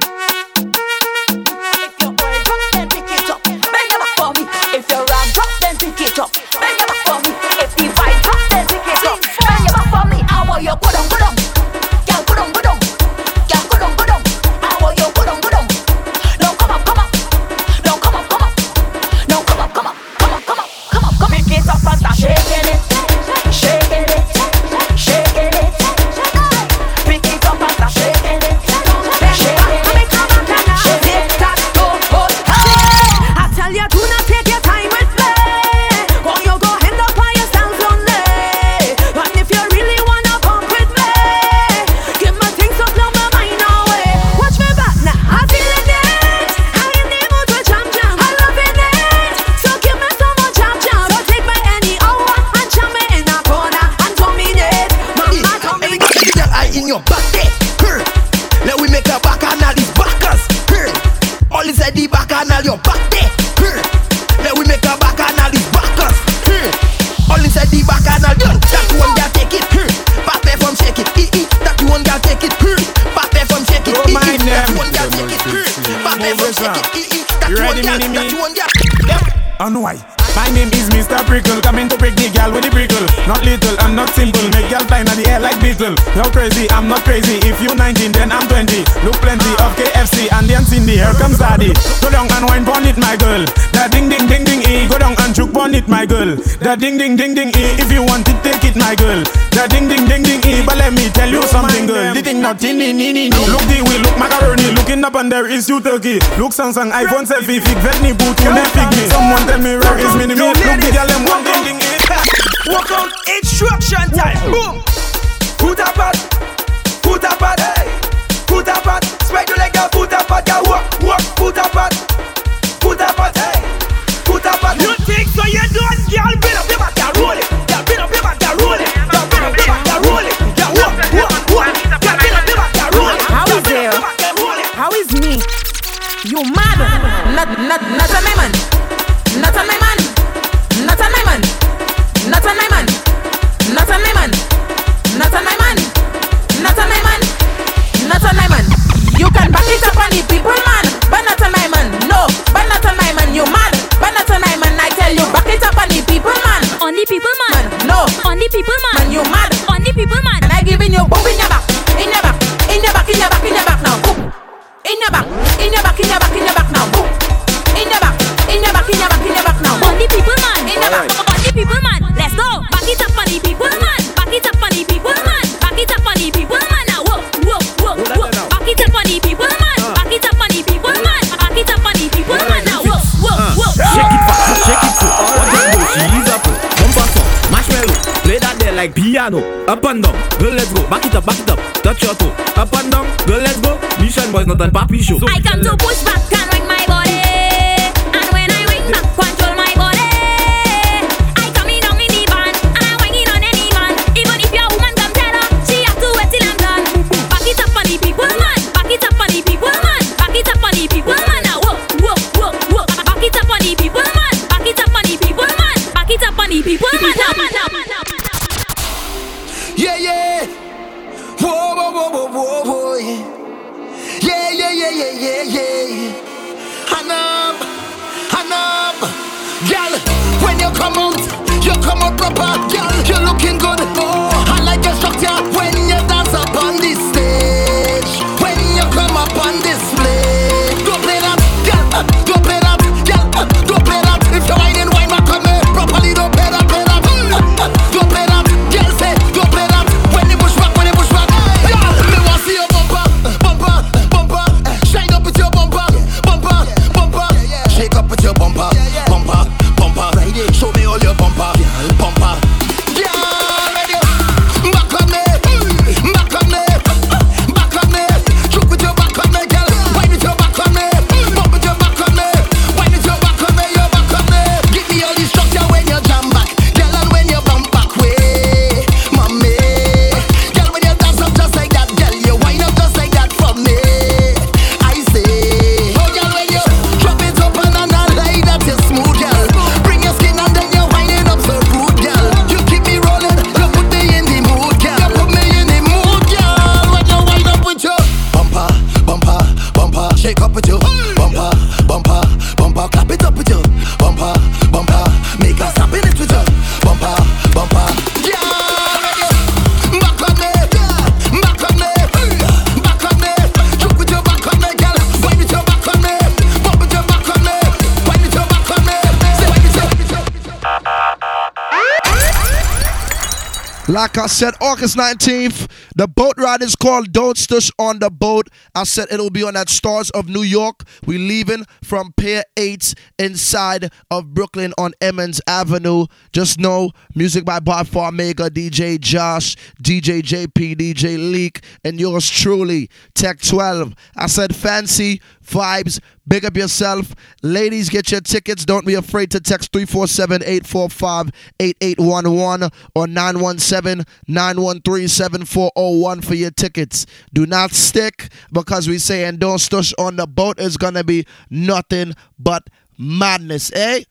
and why? My name is Mr. Prickle, coming to break the gal with the prickle. Not little, I'm not simple, make gal fly in the air like beetle. No crazy, I'm not crazy. If you 19, then I'm 20. Look plenty of KFC and dance in the Here comes daddy. Go down and wine on it, my girl. Da ding ding ding ding e. Go down and juke on it, my girl. Da ding ding ding ding e. If you want it, take it, my girl. The ding ding ding ding e, but let me tell you something, girl. The thing not in in in. Look the way, look macaroni, looking up and there is you turkey. Look Samsung, iPhone selfie, fig vet ni boot, you net pick me. Someone tell me where is me, me. Look the girl, them one ding ding e. Walk on instruction time. Boom. Put up at, put up at, hey. Put up at, spread your leg out, put up at, yeah. Walk, walk, put up at, put up at, hey. Put up at. You think so? You don't, girl. You mad? Not, not, not a man. August 19th. The boat ride is called Don't Stush on the Boat. I said it'll be on at Stars of New York. We're leaving from Pier 8 inside of Brooklyn on Emmons Avenue. Just know music by Bob Farmega, DJ Josh, DJ JP, DJ Leak, and yours truly, Tech 12. I said fancy vibes. Big up yourself. Ladies, get your tickets. Don't be afraid to text 347 845 8811 or 917 913 7401 for your tickets. Do not stick because we say and don't stush on the boat It's going to be nothing but madness, eh?